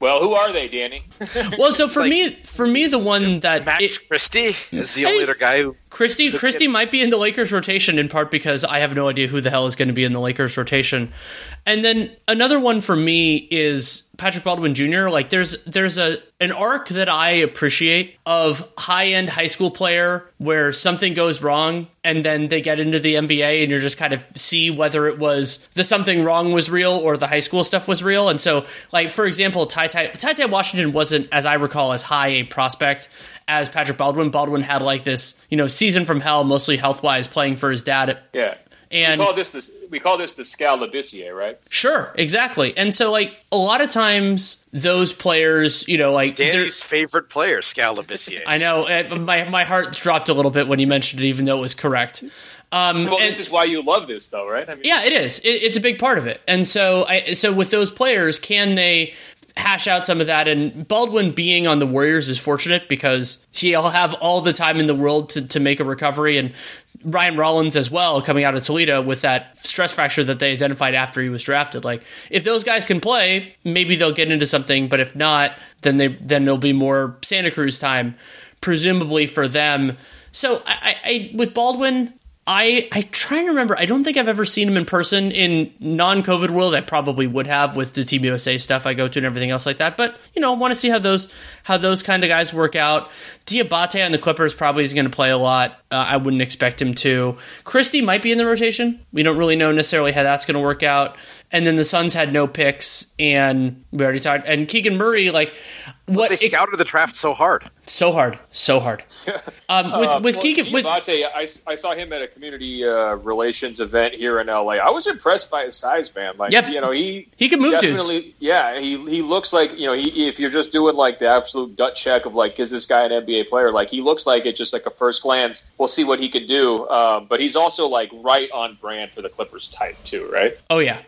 [SPEAKER 2] Well, who are they, Danny?
[SPEAKER 1] well, so (laughs) for like, me, for me, the one that
[SPEAKER 3] Max it, Christie is the only other guy who
[SPEAKER 1] Christie Christie might be in the Lakers rotation in part because I have no idea who the hell is going to be in the Lakers rotation. And then another one for me is Patrick Baldwin Jr. Like there's there's a an arc that I appreciate of high end high school player where something goes wrong and then they get into the NBA and you're just kind of see whether it was the something wrong was real or the high school stuff was real. And so like for example, Ty Ty Ty, Ty Washington wasn't as I recall as high a prospect as Patrick Baldwin. Baldwin had like this, you know, season from hell, mostly health wise, playing for his dad.
[SPEAKER 2] Yeah. And we call this the, we call this the Skal Labissiere, right?
[SPEAKER 1] Sure, exactly. And so, like a lot of times, those players, you know, like
[SPEAKER 3] Danny's favorite player, Skal Labissiere. (laughs)
[SPEAKER 1] I know. My my heart dropped a little bit when you mentioned it, even though it was correct.
[SPEAKER 2] Um, well, and, this is why you love this, though, right? I
[SPEAKER 1] mean, yeah, it is. It, it's a big part of it. And so, I, so with those players, can they hash out some of that. And Baldwin being on the Warriors is fortunate because he'll have all the time in the world to, to make a recovery. And Ryan Rollins as well, coming out of Toledo with that stress fracture that they identified after he was drafted. Like, if those guys can play, maybe they'll get into something. But if not, then they then there'll be more Santa Cruz time, presumably for them. So I, I with Baldwin, I I try to remember. I don't think I've ever seen him in person in non-COVID world. I probably would have with the Team USA stuff I go to and everything else like that. But you know, I want to see how those how those kind of guys work out. Diabate on the Clippers probably is going to play a lot. Uh, I wouldn't expect him to. Christie might be in the rotation. We don't really know necessarily how that's going to work out. And then the Suns had no picks, and we already talked. And Keegan Murray, like
[SPEAKER 3] what they scouted the draft so hard,
[SPEAKER 1] so hard, so hard. (laughs) Um, with
[SPEAKER 2] uh,
[SPEAKER 1] with well, Keegan, with
[SPEAKER 2] I, I saw him at a community uh, relations event here in LA. I was impressed by his size, man. Like, yep. you know, he
[SPEAKER 1] he can move definitely.
[SPEAKER 2] Dudes. Yeah, he he looks like you know, he, if you're just doing like the absolute gut check of like, is this guy an NBA player? Like, he looks like it just like a first glance. We'll see what he can do. Um, but he's also like right on brand for the Clippers type too, right?
[SPEAKER 1] Oh yeah,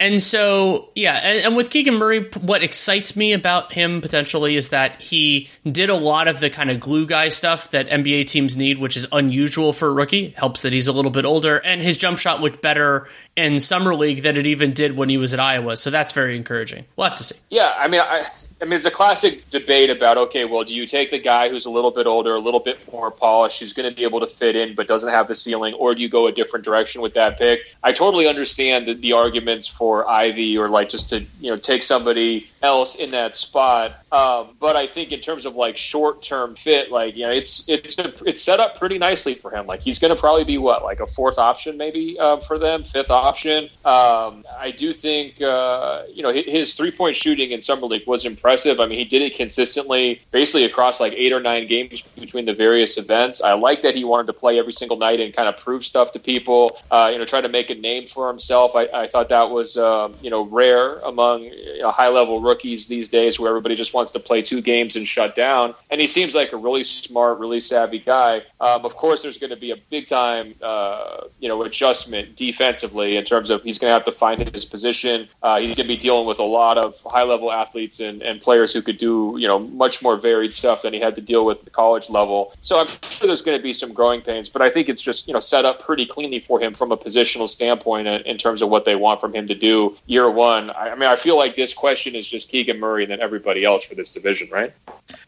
[SPEAKER 1] and so, yeah, and, and, with Keegan Murray, what excites me about him potentially is that he did a lot of the kind of glue guy stuff that NBA teams need, which is unusual for a rookie. Helps that he's a little bit older, and his jump shot looked better in summer league than it even did when he was at Iowa. So that's very encouraging. We'll have to see.
[SPEAKER 2] Yeah, I mean, I, I mean, it's a classic debate about okay, well, do you take the guy who's a little bit older, a little bit more polished, who's going to be able to fit in but doesn't have the ceiling, or do you go a different direction with that pick? I totally understand the, the arguments for Ivey or like just to you know take somebody else in that spot. Um, but I think in terms of like short term fit, like you know, it's it's a, it's set up pretty nicely for him. Like he's going to probably be what like a fourth option maybe uh, for them, fifth option. Um, I do think uh, you know his three point shooting in summer league was impressive. I mean, he did it consistently, basically across like eight or nine games between the various events. I like that he wanted to play every single night and kind of prove stuff to people. Uh, you know, try to make a name for himself. I, I thought that was um, you know rare among you know, high level rookies these days, where everybody just wants to play two games and shut down. And he seems like a really smart, really savvy guy. Um, of course, there's going to be a big time, uh, you know, adjustment defensively in terms of he's going to have to find his position. Uh, he's going to be dealing with a lot of high level athletes and, and players who could do, you know, much more varied stuff than he had to deal with at the college level. So I'm sure there's going to be some growing pains, but I think it's just, you know, set up pretty cleanly for him from a positional standpoint in, in terms of what they want from him to do year one. I, I mean, I feel like this question is just Keegan Murray and then everybody else for this division, right?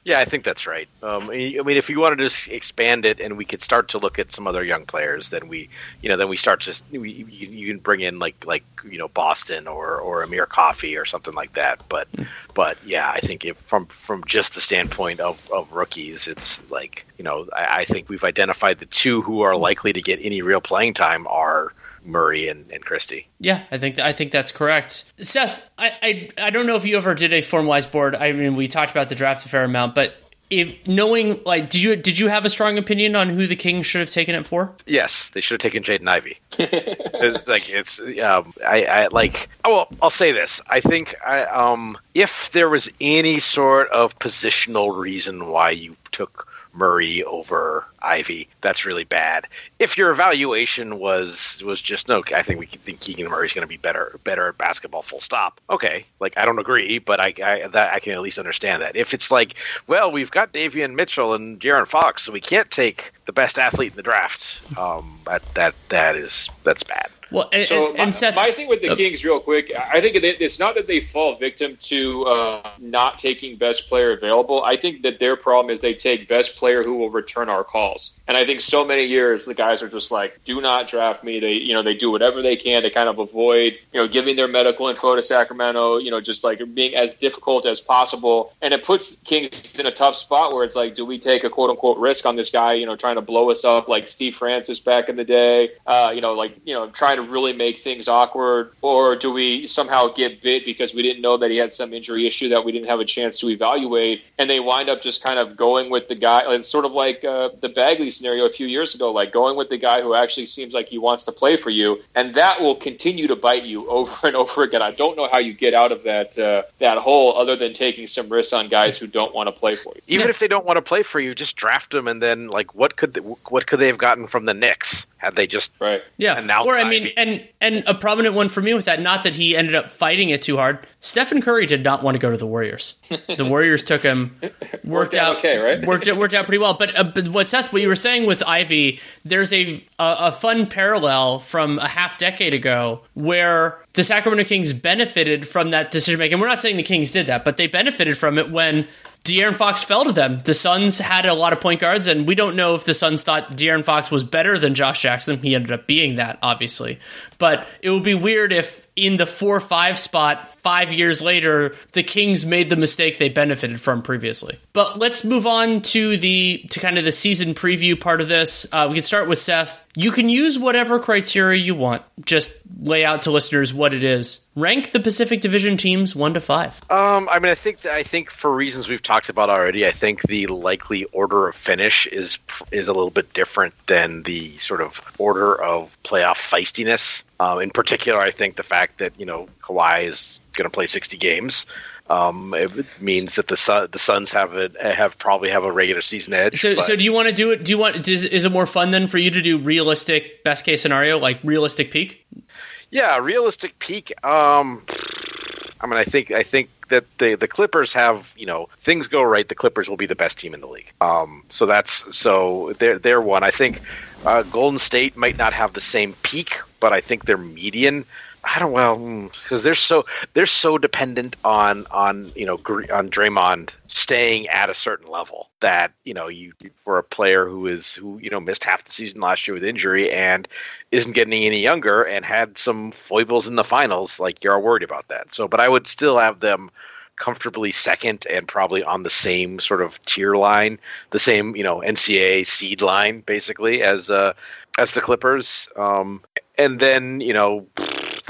[SPEAKER 3] Yeah, I think that's right. Um, I mean, if we wanted to expand it and we could start to look at some other young players, then we, you know, then we start just we, you, you can bring in like like you know Boston or or Amir Coffey or something like that. But mm. but yeah, I think if from from just the standpoint of, of rookies, it's like you know I, I think we've identified the two who are likely to get any real playing time are Murray and, and Christie.
[SPEAKER 1] Yeah, I think I think that's correct. Seth, I, I I don't know if you ever did a formalized board. I mean, we talked about the draft a fair amount, but if knowing like did you did you have a strong opinion on who the Kings should have taken it for?
[SPEAKER 3] Yes, they should have taken Jaden Ivey. (laughs) like it's um, I, I like oh well, I'll say this. I think I um if there was any sort of positional reason why you took Murray over Ivey. That's really bad. If your evaluation was was just no, I think we think Keegan Murray's going to be better better at basketball. Full stop. Okay, like I don't agree, but I I, that, I can at least understand that. If it's like, well, we've got Davion Mitchell and De'Aaron Fox, so we can't take the best athlete in the draft. Um, that that that is that's bad.
[SPEAKER 1] Well, and,
[SPEAKER 2] so
[SPEAKER 1] and, and
[SPEAKER 2] my,
[SPEAKER 1] Seth,
[SPEAKER 2] my thing with the
[SPEAKER 1] uh,
[SPEAKER 2] Kings, real quick, I think it's not that they fall victim to uh, not taking best player available. I think that their problem is they take best player who will return our calls. And I think so many years the guys are just like, do not draft me. They, you know, they do whatever they can to kind of avoid, you know, giving their medical info to Sacramento. You know, just like being as difficult as possible. And it puts Kings in a tough spot where it's like, do we take a quote unquote risk on this guy? You know, trying to blow us up like Steve Francis back in the day. Uh, you know, like you know, trying to really make things awkward, or do we somehow get bit because we didn't know that he had some injury issue that we didn't have a chance to evaluate, and they wind up just kind of going with the guy. It's sort of like uh, the Bagley scenario a few years ago, like going with the guy who actually seems like he wants to play for you, and that will continue to bite you (laughs) over and over again. I don't know how you get out of that uh, that hole other than taking some risks on guys who don't want to play for you.
[SPEAKER 3] Even if they don't want to play for you, just draft them, and then like what could they, what could they have gotten from the Knicks had they just
[SPEAKER 2] Right.
[SPEAKER 1] Yeah,
[SPEAKER 3] announced
[SPEAKER 1] or I mean,
[SPEAKER 3] Ivey?
[SPEAKER 1] and and a prominent one for me with that. Not that he ended up fighting it too hard. Stephen Curry did not want to go to the Warriors. (laughs) The Warriors took him. Worked,
[SPEAKER 2] Worked out
[SPEAKER 1] out
[SPEAKER 2] okay, right? (laughs)
[SPEAKER 1] Worked it worked out pretty well. But, uh, but what Seth, what you were saying with Ivey, there's a, a a fun parallel from a half decade ago where the Sacramento Kings benefited from that decision making. We're not saying the Kings did that, but they benefited from it when De'Aaron Fox fell to them. The Suns had a lot of point guards, and we don't know if the Suns thought De'Aaron Fox was better than Josh Jackson. He ended up being that, obviously. But it would be weird if in the 4 5 spot, five years later, the Kings made the mistake they benefited from previously. But let's move on to the to kind of the season preview part of this. Uh, we can start with Seth. You can use whatever criteria you want. Just lay out to listeners what it is. Rank the Pacific Division teams one to five.
[SPEAKER 3] Um, I mean, I think that, I think for reasons we've talked about already, I think the likely order of finish is is a little bit different than the sort of order of playoff feistiness. Um, in particular, I think the fact that you know Kawhi is going to play sixty games. Um, it means that the Sun, the Suns have a, have probably have a regular season edge.
[SPEAKER 1] So, so do you want to do it? Do you want? Is, is it more fun then for you to do realistic best case scenario, like realistic peak?
[SPEAKER 3] Yeah, realistic peak. Um, I mean, I think I think that the the Clippers have you know things go right. The Clippers will be the best team in the league. Um, so that's so they're they're one. I think uh, Golden State might not have the same peak, but I think their median. I don't well because they're so they're so dependent on on you know on Draymond staying at a certain level that you know you for a player who is who you know missed half the season last year with injury and isn't getting any younger and had some foibles in the finals like you're worried about that. So but I would still have them comfortably second and probably on the same sort of tier line the same you know NCAA seed line basically as uh as the Clippers. Um and then you know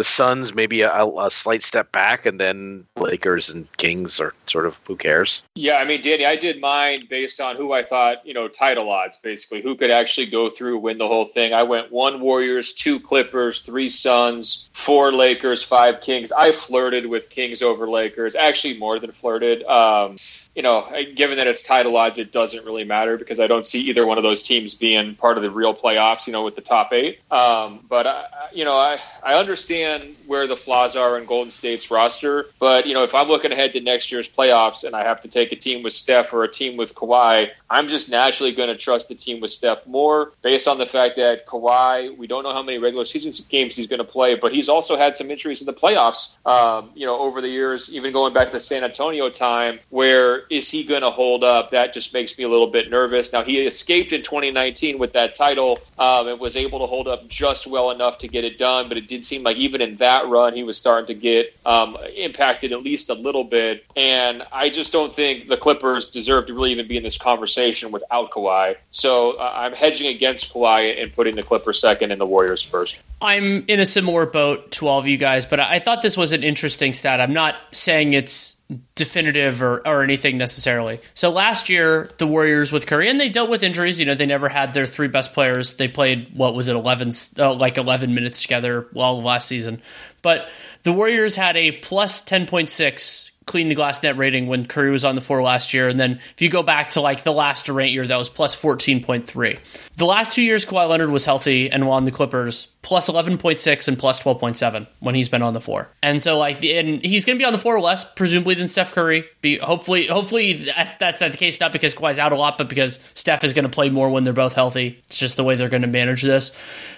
[SPEAKER 3] the Suns maybe a, a slight step back, and then Lakers and Kings are sort of who cares.
[SPEAKER 2] Yeah, I mean, Danny, I did mine based on who I thought, you know, title odds, basically, who could actually go through, win the whole thing. I went one Warriors, two Clippers, three Suns, four Lakers, five Kings. I flirted with Kings over Lakers, actually more than flirted. Um, you know, given that it's title odds, it doesn't really matter because I don't see either one of those teams being part of the real playoffs, you know, with the top eight. Um, but, I, you know, I, I understand where the flaws are in Golden State's roster. But, you know, if I'm looking ahead to next year's playoffs and I have to take a team with Steph or a team with Kawhi, I'm just naturally going to trust the team with Steph more based on the fact that Kawhi, we don't know how many regular season games he's going to play, but he's also had some injuries in the playoffs, um, you know, over the years, even going back to the San Antonio time, where is he going to hold up? That just makes me a little bit nervous. Now, he escaped in 2019 with that title um, and was able to hold up just well enough to get it done, but it did seem like even in that run, he was starting to get um, impacted at least a little bit. And I just don't think the Clippers deserve to really even be in this conversation without Kawhi. So uh, I'm hedging against Kawhi and putting the Clippers second and the Warriors first.
[SPEAKER 1] I'm in a similar boat to all of you guys, but I thought this was an interesting stat. I'm not saying it's definitive or, or anything necessarily. So last year, the Warriors with Curry, and they dealt with injuries. You know, they never had their three best players. They played what was it, eleven, uh, like eleven minutes together all last season. But the Warriors had a plus ten point six clean the glass net rating when Curry was on the floor last year. And then if you go back to like the last Durant year, that was plus 14.3. The last two years, Kawhi Leonard was healthy and on the Clippers, plus 11.6 and plus 12.7 when he's been on the floor. And so, like, and he's going to be on the floor less, presumably, than Steph Curry. Be hopefully, hopefully that's not the case, not because Kawhi's out a lot, but because Steph is going to play more when they're both healthy. It's just the way they're going to manage this.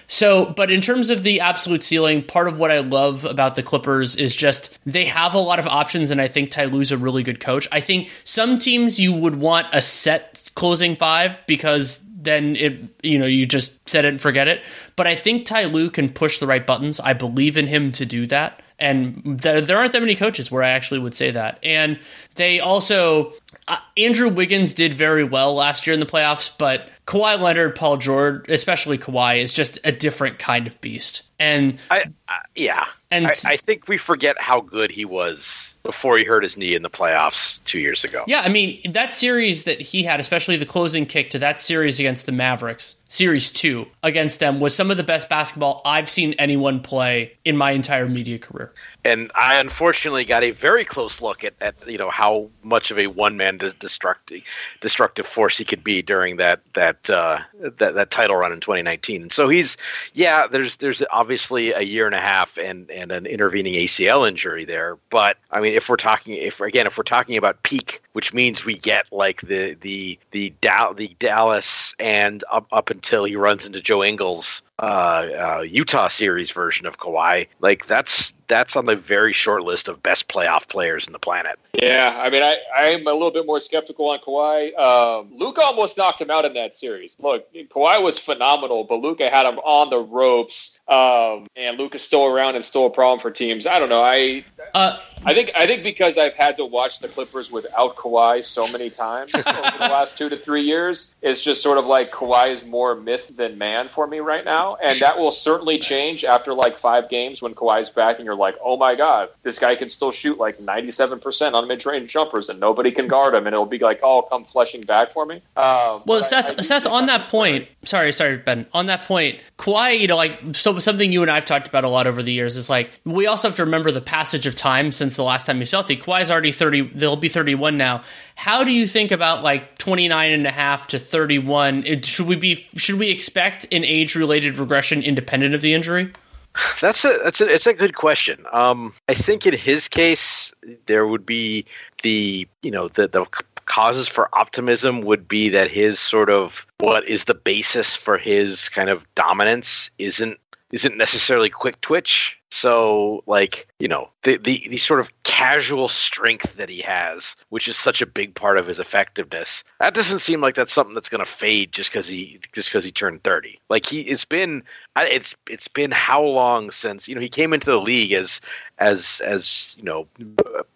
[SPEAKER 1] So, but in terms of the absolute ceiling, part of what I love about the Clippers is just they have a lot of options, and I think Ty a really good coach. I think some teams you would want a set closing five because then it you know you just set it and forget it. But I think Ty Lue can push the right buttons. I believe in him to do that. And th- there aren't that many coaches where I actually would say that. And they also uh, Andrew Wiggins did very well last year in the playoffs, but Kawhi Leonard, Paul George, especially Kawhi, is just a different kind of beast. And
[SPEAKER 3] I, I yeah, and I, I think we forget how good he was before he hurt his knee in the playoffs two years ago.
[SPEAKER 1] Yeah, I mean that series that he had, especially the closing kick to that series against the Mavericks, series two against them, was some of the best basketball I've seen anyone play in my entire media career
[SPEAKER 3] and I unfortunately got a very close look at, at you know how much of a one man destructive destructive force he could be during that that uh, that that title run in 2019. And so he's yeah, there's there's obviously a year and a half and and an intervening ACL injury there. But I mean, if we're talking if again if we're talking about peak, which means we get like the the the Dow, the Dallas and up up until he runs into Joe Ingles uh, uh, Utah series version of Kawhi, like that's that's on the very short list of best playoff players in the planet.
[SPEAKER 2] Yeah, I mean, I I'm a little bit more skeptical on Kawhi. Um, Luka almost knocked him out in that series. Look, Kawhi was phenomenal, but Luka had him on the ropes, um, and Luka's still around and still a problem for teams. I don't know. I uh, I think I think because I've had to watch the Clippers without Kawhi so many times (laughs) over the last two to three years, it's just sort of like Kawhi is more myth than man for me right now, and that will certainly change after like five games when Kawhi's back, and you're like, oh my god, this guy can still shoot like 97 percent on mid range jumpers, and nobody can guard him, and it'll be like oh, come flushing back for me.
[SPEAKER 1] Um, well, Seth, I, I Seth, on that point, sorry, sorry, Ben, on that point, Kawhi, you know, like so something you and I've talked about a lot over the years is like we also have to remember the passage of time since the last time he's healthy. Kawhi's already 30, they'll be 31 now. How do you think about like 29 and a half to 31? It, should we be should we expect an age related regression independent of the injury? (laughs)
[SPEAKER 3] That's a that's a it's a good question. Um, I think in his case there would be the you know the the causes for optimism would be that his sort of what is the basis for his kind of dominance isn't isn't necessarily quick twitch so, like, you know, the, the, the sort of casual strength that he has, which is such a big part of his effectiveness, that doesn't seem like that's something that's going to fade just because he just because he turned thirty. Like he, it's been, it's it's been how long since you know he came into the league as as as you know,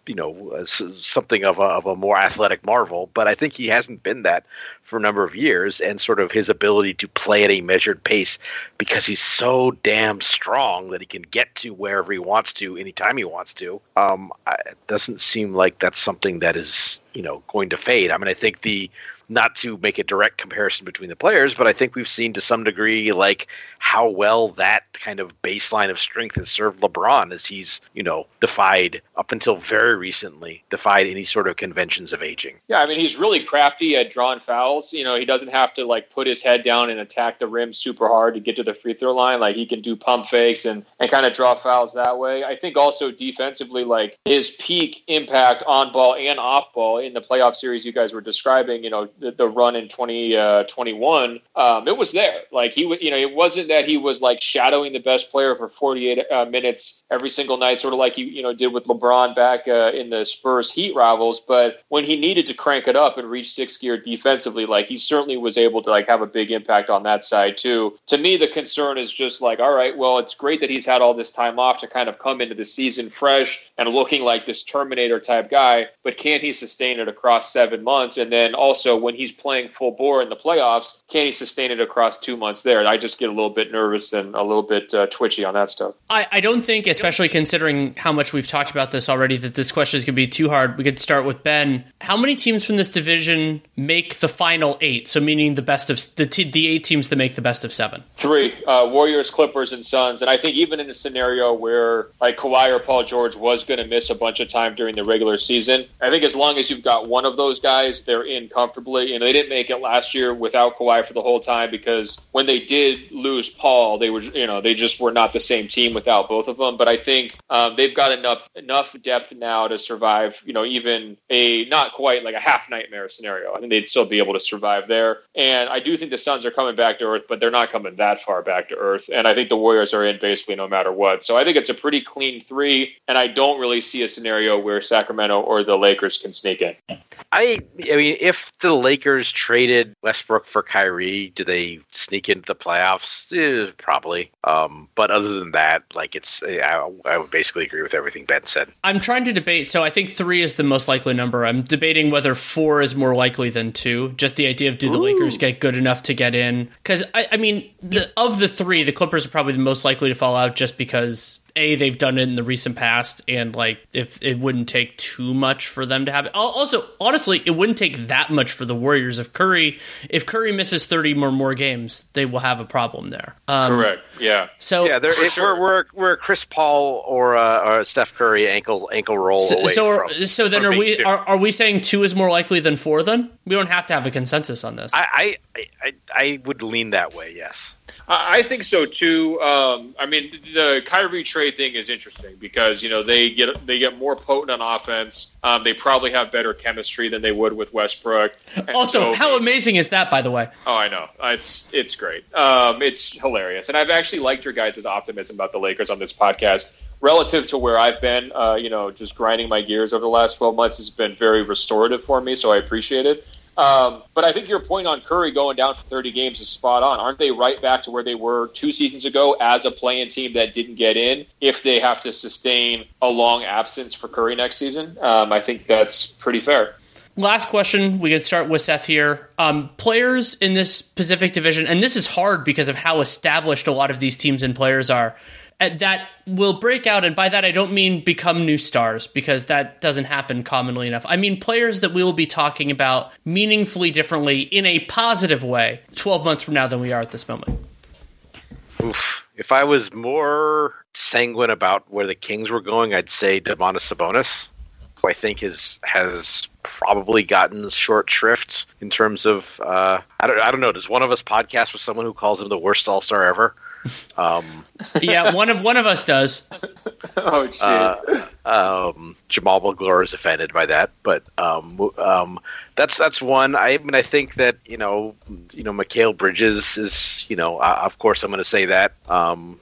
[SPEAKER 3] you know, as something of a of a more athletic marvel, but I think he hasn't been that for a number of years, and sort of his ability to play at a measured pace because he's so damn strong that he can get to wherever he wants to anytime he wants to. Um, it doesn't seem like that's something that is you know going to fade. I mean, I think the not to make a direct comparison between the players, but I think we've seen to some degree like how well that kind of baseline of strength has served LeBron as he's, you know, defied up until very recently, defied any sort of conventions of aging.
[SPEAKER 2] Yeah, I mean he's really crafty at drawing fouls. You know, he doesn't have to like put his head down and attack the rim super hard to get to the free throw line. Like he can do pump fakes and, and kind of draw fouls that way. I think also defensively, like his peak impact on ball and off ball in the playoff series you guys were describing, you know, the, the run in 2021, uh, um, it was there. Like he you know, it wasn't that he was like shadowing the best player for 48 uh, minutes every single night, sort of like he, you know, did with LeBron back uh, in the Spurs Heat rivals. But when he needed to crank it up and reach six gear defensively, like he certainly was able to like have a big impact on that side too. To me, the concern is just like, all right, well, it's great that he's had all this time off to kind of come into the season fresh and looking like this Terminator type guy, but can he sustain it across seven months? And then also when when he's playing full bore in the playoffs, can he sustain it across two months there? I just get a little bit nervous and a little bit uh, twitchy on that stuff.
[SPEAKER 1] I, I don't think, especially considering how much we've talked about this already, that this question is going to be too hard. We could start with Ben. How many teams from this division make the final eight? So meaning the best of the t- the eight teams that make the best of seven.
[SPEAKER 2] Three uh, Warriors, Clippers, and Suns. And I think even in a scenario where like Kawhi or Paul George was going to miss a bunch of time during the regular season, I think as long as you've got one of those guys, they're in comfortably. And they didn't make it last year without Kawhi for the whole time because when they did lose Paul, they were you know they just were not the same team without both of them. But I think um, they've got enough enough depth now to survive. You know, even a not quite like a half nightmare scenario. I think they'd still be able to survive there. And I do think the Suns are coming back to earth, but they're not coming that far back to earth. And I think the Warriors are in basically no matter what. So I think it's a pretty clean three. And I don't really see a scenario where Sacramento or the Lakers can sneak in.
[SPEAKER 3] I I mean, if the Lakers traded Westbrook for Kyrie, do they sneak into the playoffs? Eh, probably. Um, but other than that, like it's, I, I would basically agree with everything Ben said.
[SPEAKER 1] I'm trying to debate. So I think three is the most likely number. I'm debating whether four is more likely than two. Just the idea of do the Ooh. Lakers get good enough to get in? Because I, I mean, the, of the three, the Clippers are probably the most likely to fall out just because a they've done it in the recent past and like if it wouldn't take too much for them to have it. Also honestly it wouldn't take that much for the warriors if curry if curry misses 30 or more games they will have a problem there.
[SPEAKER 2] Um, correct. Yeah.
[SPEAKER 1] so
[SPEAKER 3] yeah they're, sure. we're, we're, we're chris paul or, uh, or steph curry ankle ankle roll
[SPEAKER 1] so,
[SPEAKER 3] away
[SPEAKER 1] so,
[SPEAKER 3] from,
[SPEAKER 1] so then are we are, are we saying two is more likely than four then? We don't have to have a consensus on this.
[SPEAKER 3] I i i, I would lean that way yes
[SPEAKER 2] I think so too. Um, I mean, the Kyrie trade thing is interesting because you know they get they get more potent on offense. Um, they probably have better chemistry than they would with Westbrook.
[SPEAKER 1] And also, so, how amazing is that, by the way?
[SPEAKER 2] Oh, I know it's it's great. Um, it's hilarious, and I've actually liked your guys' optimism about the Lakers on this podcast relative to where I've been, uh, you know, just grinding my gears over the last 12 months has been very restorative for me. So I appreciate it. Um, but I think your point on Curry going down for 30 games is spot on. Aren't they right back to where they were two seasons ago as a playing team that didn't get in if they have to sustain a long absence for Curry next season? Um, I think that's pretty fair.
[SPEAKER 1] Last question. We could start with Seth here. Um, players in this Pacific Division, and this is hard because of how established a lot of these teams and players are that will break out and by that I don't mean become new stars because that doesn't happen commonly enough. I mean players that we will be talking about meaningfully differently in a positive way 12 months from now than we are at this moment.
[SPEAKER 3] Oof. If I was more sanguine about where the Kings were going, I'd say Domantas Sabonis, who I think is has probably gotten short shrift in terms of uh, I don't I don't know. Does one of us podcast with someone who calls him the worst All Star ever?
[SPEAKER 1] Um, yeah, one of one of us does. (laughs)
[SPEAKER 2] oh, shit. Uh,
[SPEAKER 3] um, Jamaal Magloire is offended by that, but um, um, that's that's one. I mean, I think that you know, you know, Mikal Bridges is, you know, uh, of course, I'm going to say that. Um,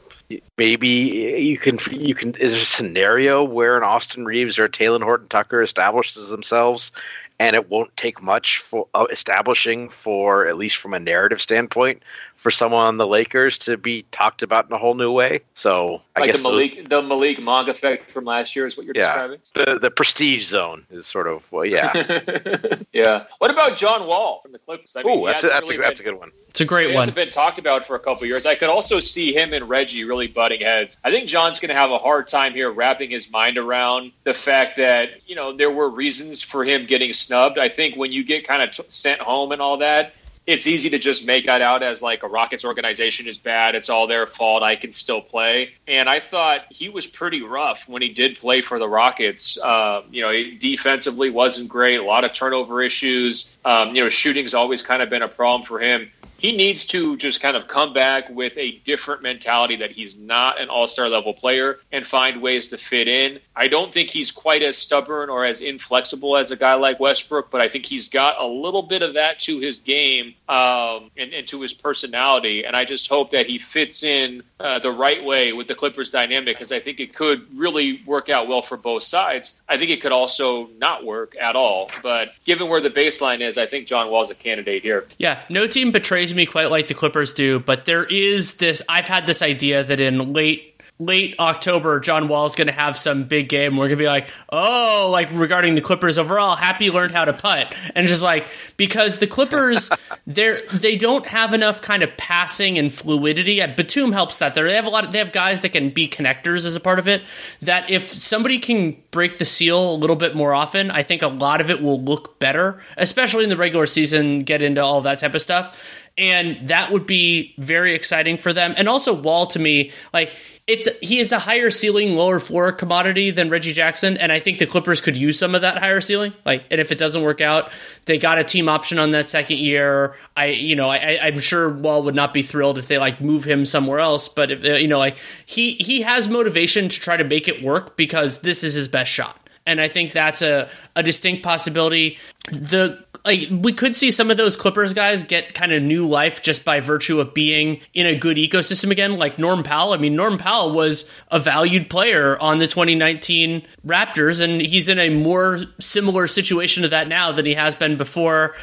[SPEAKER 3] maybe you can you can is there a scenario where an Austin Reaves or a Talen Horton Tucker establishes themselves and it won't take much for uh, establishing for at least from a narrative standpoint for someone on the Lakers to be talked about in a whole new way. So I
[SPEAKER 2] like
[SPEAKER 3] guess
[SPEAKER 2] the Malik those, the Malik Monk effect from last year is what you're
[SPEAKER 3] yeah,
[SPEAKER 2] describing.
[SPEAKER 3] The the prestige zone is sort of well, yeah, (laughs)
[SPEAKER 2] yeah. What about John Wall from the Clippers?
[SPEAKER 3] I mean, oh, that's a, that's really a, that's been, a good one.
[SPEAKER 1] It's a great one.
[SPEAKER 2] Hasn't been talked about for a couple years. I could also see him and Reggie really butting heads. I think John's going to have a hard time here wrapping his mind around the fact that you know there were reasons for him getting snubbed. I think when you get kind of t- sent home and all that it's easy to just make that out as like a Rockets organization is bad. It's all their fault. I can still play. And I thought he was pretty rough when he did play for the Rockets. Uh, you know, defensively wasn't great. A lot of turnover issues. Um, you know, shooting's always kind of been a problem for him he needs to just kind of come back with a different mentality that he's not an all-star level player and find ways to fit in. I don't think he's quite as stubborn or as inflexible as a guy like Westbrook, but I think he's got a little bit of that to his game um, and, and, to his personality. And I just hope that he fits in uh, the right way with the Clippers dynamic because I think it could really work out well for both sides. I think it could also not work at all. But given where the baseline is, I think John Wall's a candidate here.
[SPEAKER 1] Yeah, no team betrays me quite like the Clippers do, but there is this. I've had this idea that in late late October, John Wall's going to have some big game. We're going to be like, oh, like regarding the Clippers overall, happy learned how to putt, and just like because the Clippers, (laughs) they're they don't have enough kind of passing and fluidity. Batum helps that. There, They have a lot. Of, they have guys that can be connectors as a part of it. That if somebody can break the seal a little bit more often, I think a lot of it will look better, especially in the regular season. Get into all that type of stuff and that would be very exciting for them. And also Wall to me, like it's he is a higher ceiling, lower floor commodity than Reggie Jackson, and I think the Clippers could use some of that higher ceiling. Like, and if it doesn't work out, they got a team option on that second year. I, you know, I, I'm sure Wall would not be thrilled if they like move him somewhere else, but if, you know, like he he has motivation to try to make it work because this is his best shot and I think that's a, a distinct possibility. The like we could see some of those Clippers guys get kind of new life just by virtue of being in a good ecosystem again, like Norm Powell. I mean, Norm Powell was a valued player on the 2019 Raptors, and he's in a more similar situation to that now than he has been before.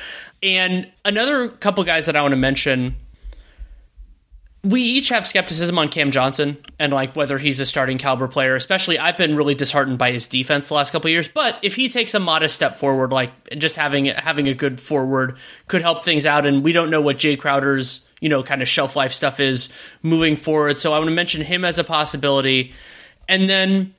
[SPEAKER 1] And another couple guys that I want to mention we each have skepticism on Cam Johnson and like whether he's a starting caliber player. Especially, I've been really disheartened by his defense the last couple years. But if he takes a modest step forward, like just having having a good forward could help things out. And we don't know what Jae Crowder's you know kind of shelf life stuff is moving forward. So I want to mention him as a possibility. And then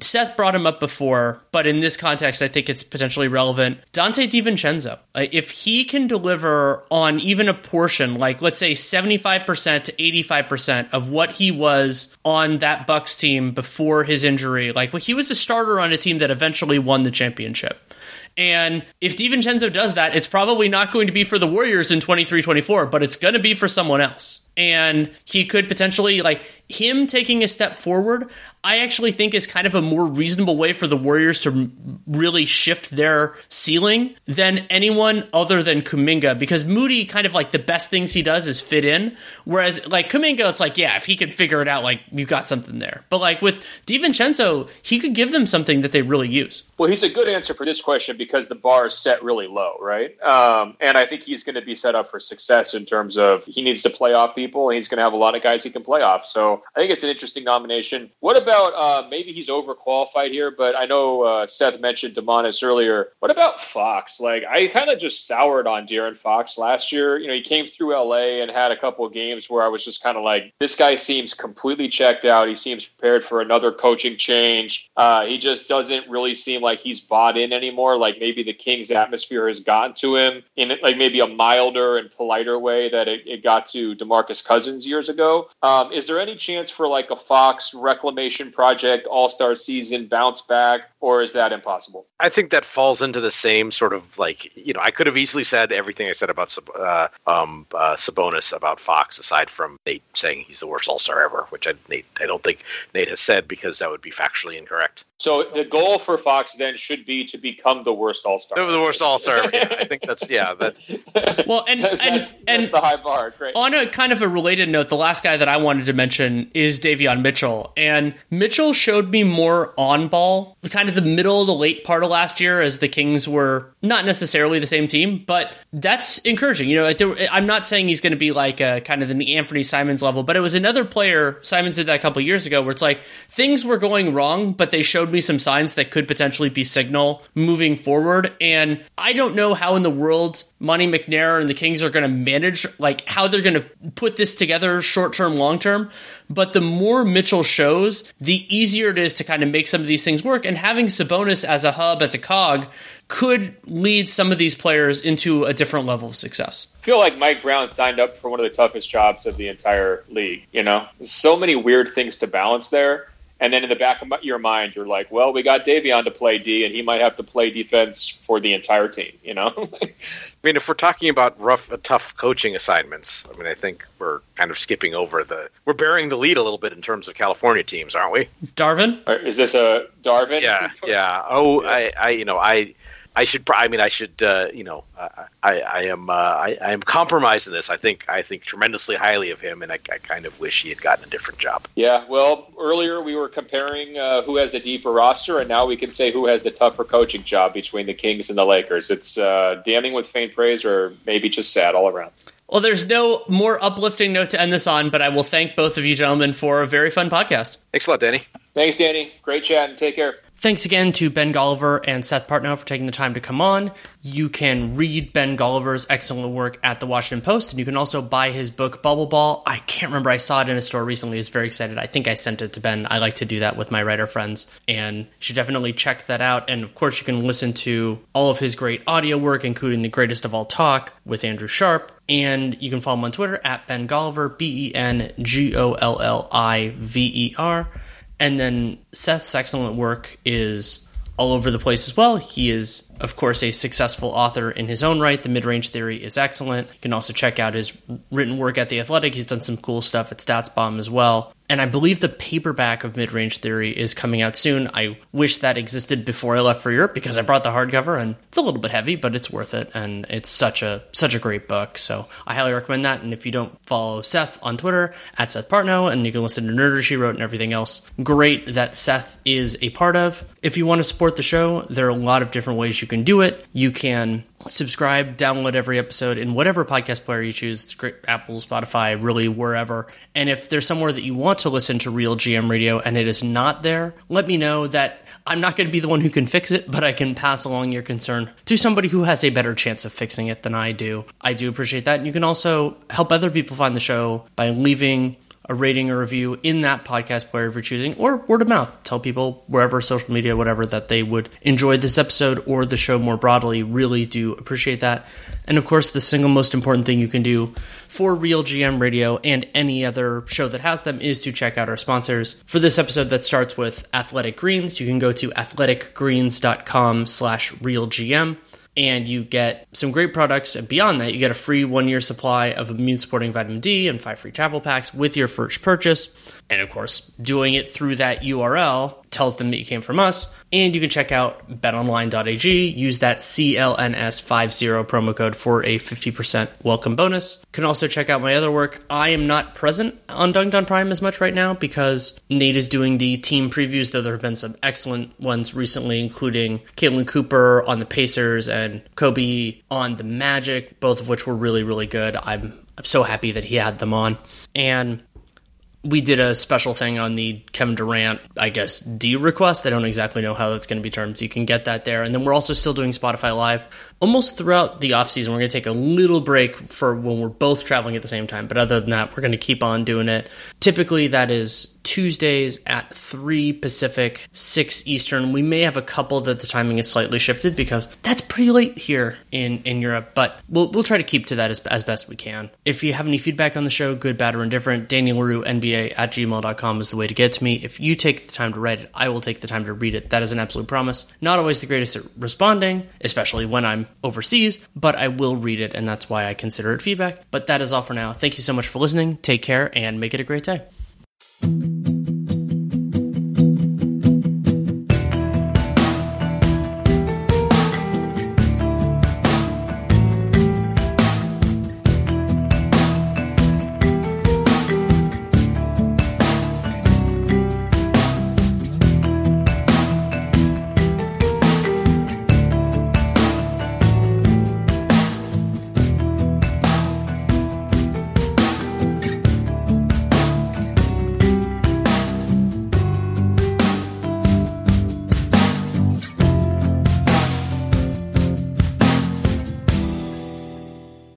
[SPEAKER 1] Seth brought him up before, but in this context, I think it's potentially relevant. Donte DiVincenzo, uh, if he can deliver on even a portion, like let's say 75% to 85% of what he was on that Bucks team before his injury, like well, he was a starter on a team that eventually won the championship. And if DiVincenzo does that, it's probably not going to be for the Warriors in 23 24, but it's going to be for someone else. And he could potentially, like, him taking a step forward, I actually think is kind of a more reasonable way for the Warriors to really shift their ceiling than anyone other than Kuminga because Moody kind of like the best things he does is fit in. Whereas like Kuminga, it's like, yeah, if he could figure it out, like you've got something there. But like with DiVincenzo, he could give them something that they really use.
[SPEAKER 2] Well, he's a good answer for this question because the bar is set really low, right? Um, and I think he's going to be set up for success in terms of he needs to play off people and he's going to have a lot of guys he can play off. So I think it's an interesting nomination. What about uh, maybe he's overqualified here? But I know uh, Seth mentioned Domantas earlier. What about Fox? Like I kind of just soured on De'Aaron Fox last year. You know, he came through LA and had a couple of games where I was just kind of like, this guy seems completely checked out. He seems prepared for another coaching change. Uh, he just doesn't really seem like he's bought in anymore. Like maybe the Kings atmosphere has gotten to him in like maybe a milder and politer way that it, it got to Demarcus Cousins years ago. Um, is there any chance for like a Fox reclamation project, All Star season, bounce back, or is that impossible?
[SPEAKER 3] I think that falls into the same sort of like you know I could have easily said everything I said about uh, um, uh, Sabonis about Fox, aside from Nate saying he's the worst All Star ever, which I Nate I don't think Nate has said because that would be factually incorrect.
[SPEAKER 2] So the goal for Fox then should be to become the worst All Star.
[SPEAKER 3] The worst All Star. yeah, I think that's yeah. That.
[SPEAKER 1] Well, and (laughs)
[SPEAKER 2] that's,
[SPEAKER 1] and
[SPEAKER 2] that's,
[SPEAKER 1] and
[SPEAKER 2] that's the high bar. Great.
[SPEAKER 1] On a kind of a related note, the last guy that I wanted to mention is Davion Mitchell. And Mitchell showed me more on ball, kind of the middle, of the late part of last year as the Kings were not necessarily the same team, but that's encouraging. You know, I'm not saying he's going to be like a, kind of the Anthony Simons level, but it was another player, Simons did that a couple years ago, where it's like things were going wrong, but they showed me some signs that could potentially be signal moving forward. And I don't know how in the world Monte McNair and the Kings are going to manage, like how they're going to put this together short term, long term. But the more Mitchell shows, the easier it is to kind of make some of these things work. And having Sabonis as a hub, as a cog, could lead some of these players into a different level of success.
[SPEAKER 2] I feel like Mike Brown signed up for one of the toughest jobs of the entire league. You know, There's so many weird things to balance there. And then in the back of your mind, you're like, well, we got Davion to play D, and he might have to play defense for the entire team. You know. (laughs)
[SPEAKER 3] I mean, if we're talking about rough, uh, tough coaching assignments, I mean, I think we're kind of skipping over the. We're bearing the lead a little bit in terms of California teams, aren't we?
[SPEAKER 1] Darvin,
[SPEAKER 2] is this a Darvin?
[SPEAKER 3] Yeah, (laughs) yeah. Oh, I, I, you know, I. I should. I mean, I should. Uh, you know, I, I am. Uh, I, I am compromised in this. I think. I think tremendously highly of him, and I, I kind of wish he had gotten a different job.
[SPEAKER 2] Yeah. Well, earlier we were comparing uh, who has the deeper roster, and now we can say who has the tougher coaching job between the Kings and the Lakers. It's uh, damning with faint praise, or maybe just sad all around.
[SPEAKER 1] Well, there's no more uplifting note to end this on, but I will thank both of you gentlemen for a very fun podcast.
[SPEAKER 3] Thanks a lot, Danny.
[SPEAKER 2] Thanks, Danny. Great chat and take care.
[SPEAKER 1] Thanks again to Ben Golliver and Seth Partnow for taking the time to come on. You can read Ben Golliver's excellent work at the Washington Post, and you can also buy his book Bubble Ball. I can't remember. I saw it in a store recently. I was very excited. I think I sent it to Ben. I like to do that with my writer friends, and you should definitely check that out. And of course, you can listen to all of his great audio work, including the Greatest of All Talk with Andrew Sharp. And you can follow him on Twitter at Ben Golliver, B E N G O L L I V E R. And then Seth's excellent work is all over the place as well. He is, of course, a successful author in his own right. The mid range theory is excellent. You can also check out his written work at The Athletic. He's done some cool stuff at StatsBomb as well. And I believe the paperback of Mid Range Theory is coming out soon. I wish that existed before I left for Europe because I brought the hardcover and it's a little bit heavy, but it's worth it. And it's such a such a great book. So I highly recommend that. And if you don't follow Seth on Twitter at Seth Partnow, and you can listen to Nerder She Wrote and everything else, great that Seth is a part of. If you want to support the show, there are a lot of different ways you can do it. You can subscribe, download every episode in whatever podcast player you choose Apple, Spotify, really wherever. And if there's somewhere that you want to listen to RealGM Radio and it is not there, let me know that I'm not going to be the one who can fix it, but I can pass along your concern to somebody who has a better chance of fixing it than I do. I do appreciate that. And you can also help other people find the show by leaving a rating or review in that podcast player if you're choosing, or word of mouth. Tell people wherever, social media, whatever, that they would enjoy this episode or the show more broadly. Really do appreciate that. And of course, the single most important thing you can do for RealGM Radio and any other show that has them is to check out our sponsors. For this episode that starts with Athletic Greens, you can go to athleticgreens.com slash realgm and you get some great products. And beyond that, you get a free one year supply of immune supporting vitamin D and five free travel packs with your first purchase. And of course, doing it through that URL tells them that you came from us. And you can check out betonline.ag, use that CLNS50 promo code for a 50% welcome bonus. You can also check out my other work. I am not present on Dunked on Prime as much right now because Nate is doing the team previews, though there have been some excellent ones recently, including Caitlin Cooper on the Pacers and Kobe on the Magic, both of which were really, really good. I'm I'm so happy that he had them on. And we did a special thing on the Kevin Durant, I guess, D request. I don't exactly know how that's going to be termed. You can get that there. And then we're also still doing Spotify Live almost throughout the off season. We're going to take a little break for when we're both traveling at the same time. But other than that, we're going to keep on doing it. Typically, that is Tuesdays at 3 Pacific, 6 Eastern. We may have a couple that the timing is slightly shifted because that's pretty late here in, in Europe. But we'll, we'll try to keep to that as, as best we can. If you have any feedback on the show, good, bad, or indifferent, Daniel Leroux, NBA at gmail.com is the way to get to me. If you take the time to write it, I will take the time to read it. That is an absolute promise. Not always the greatest at responding, especially when Overseas, but I will read it, and that's why I consider it feedback. But that is all for now. Thank you so much for listening. Take care and make it a great day.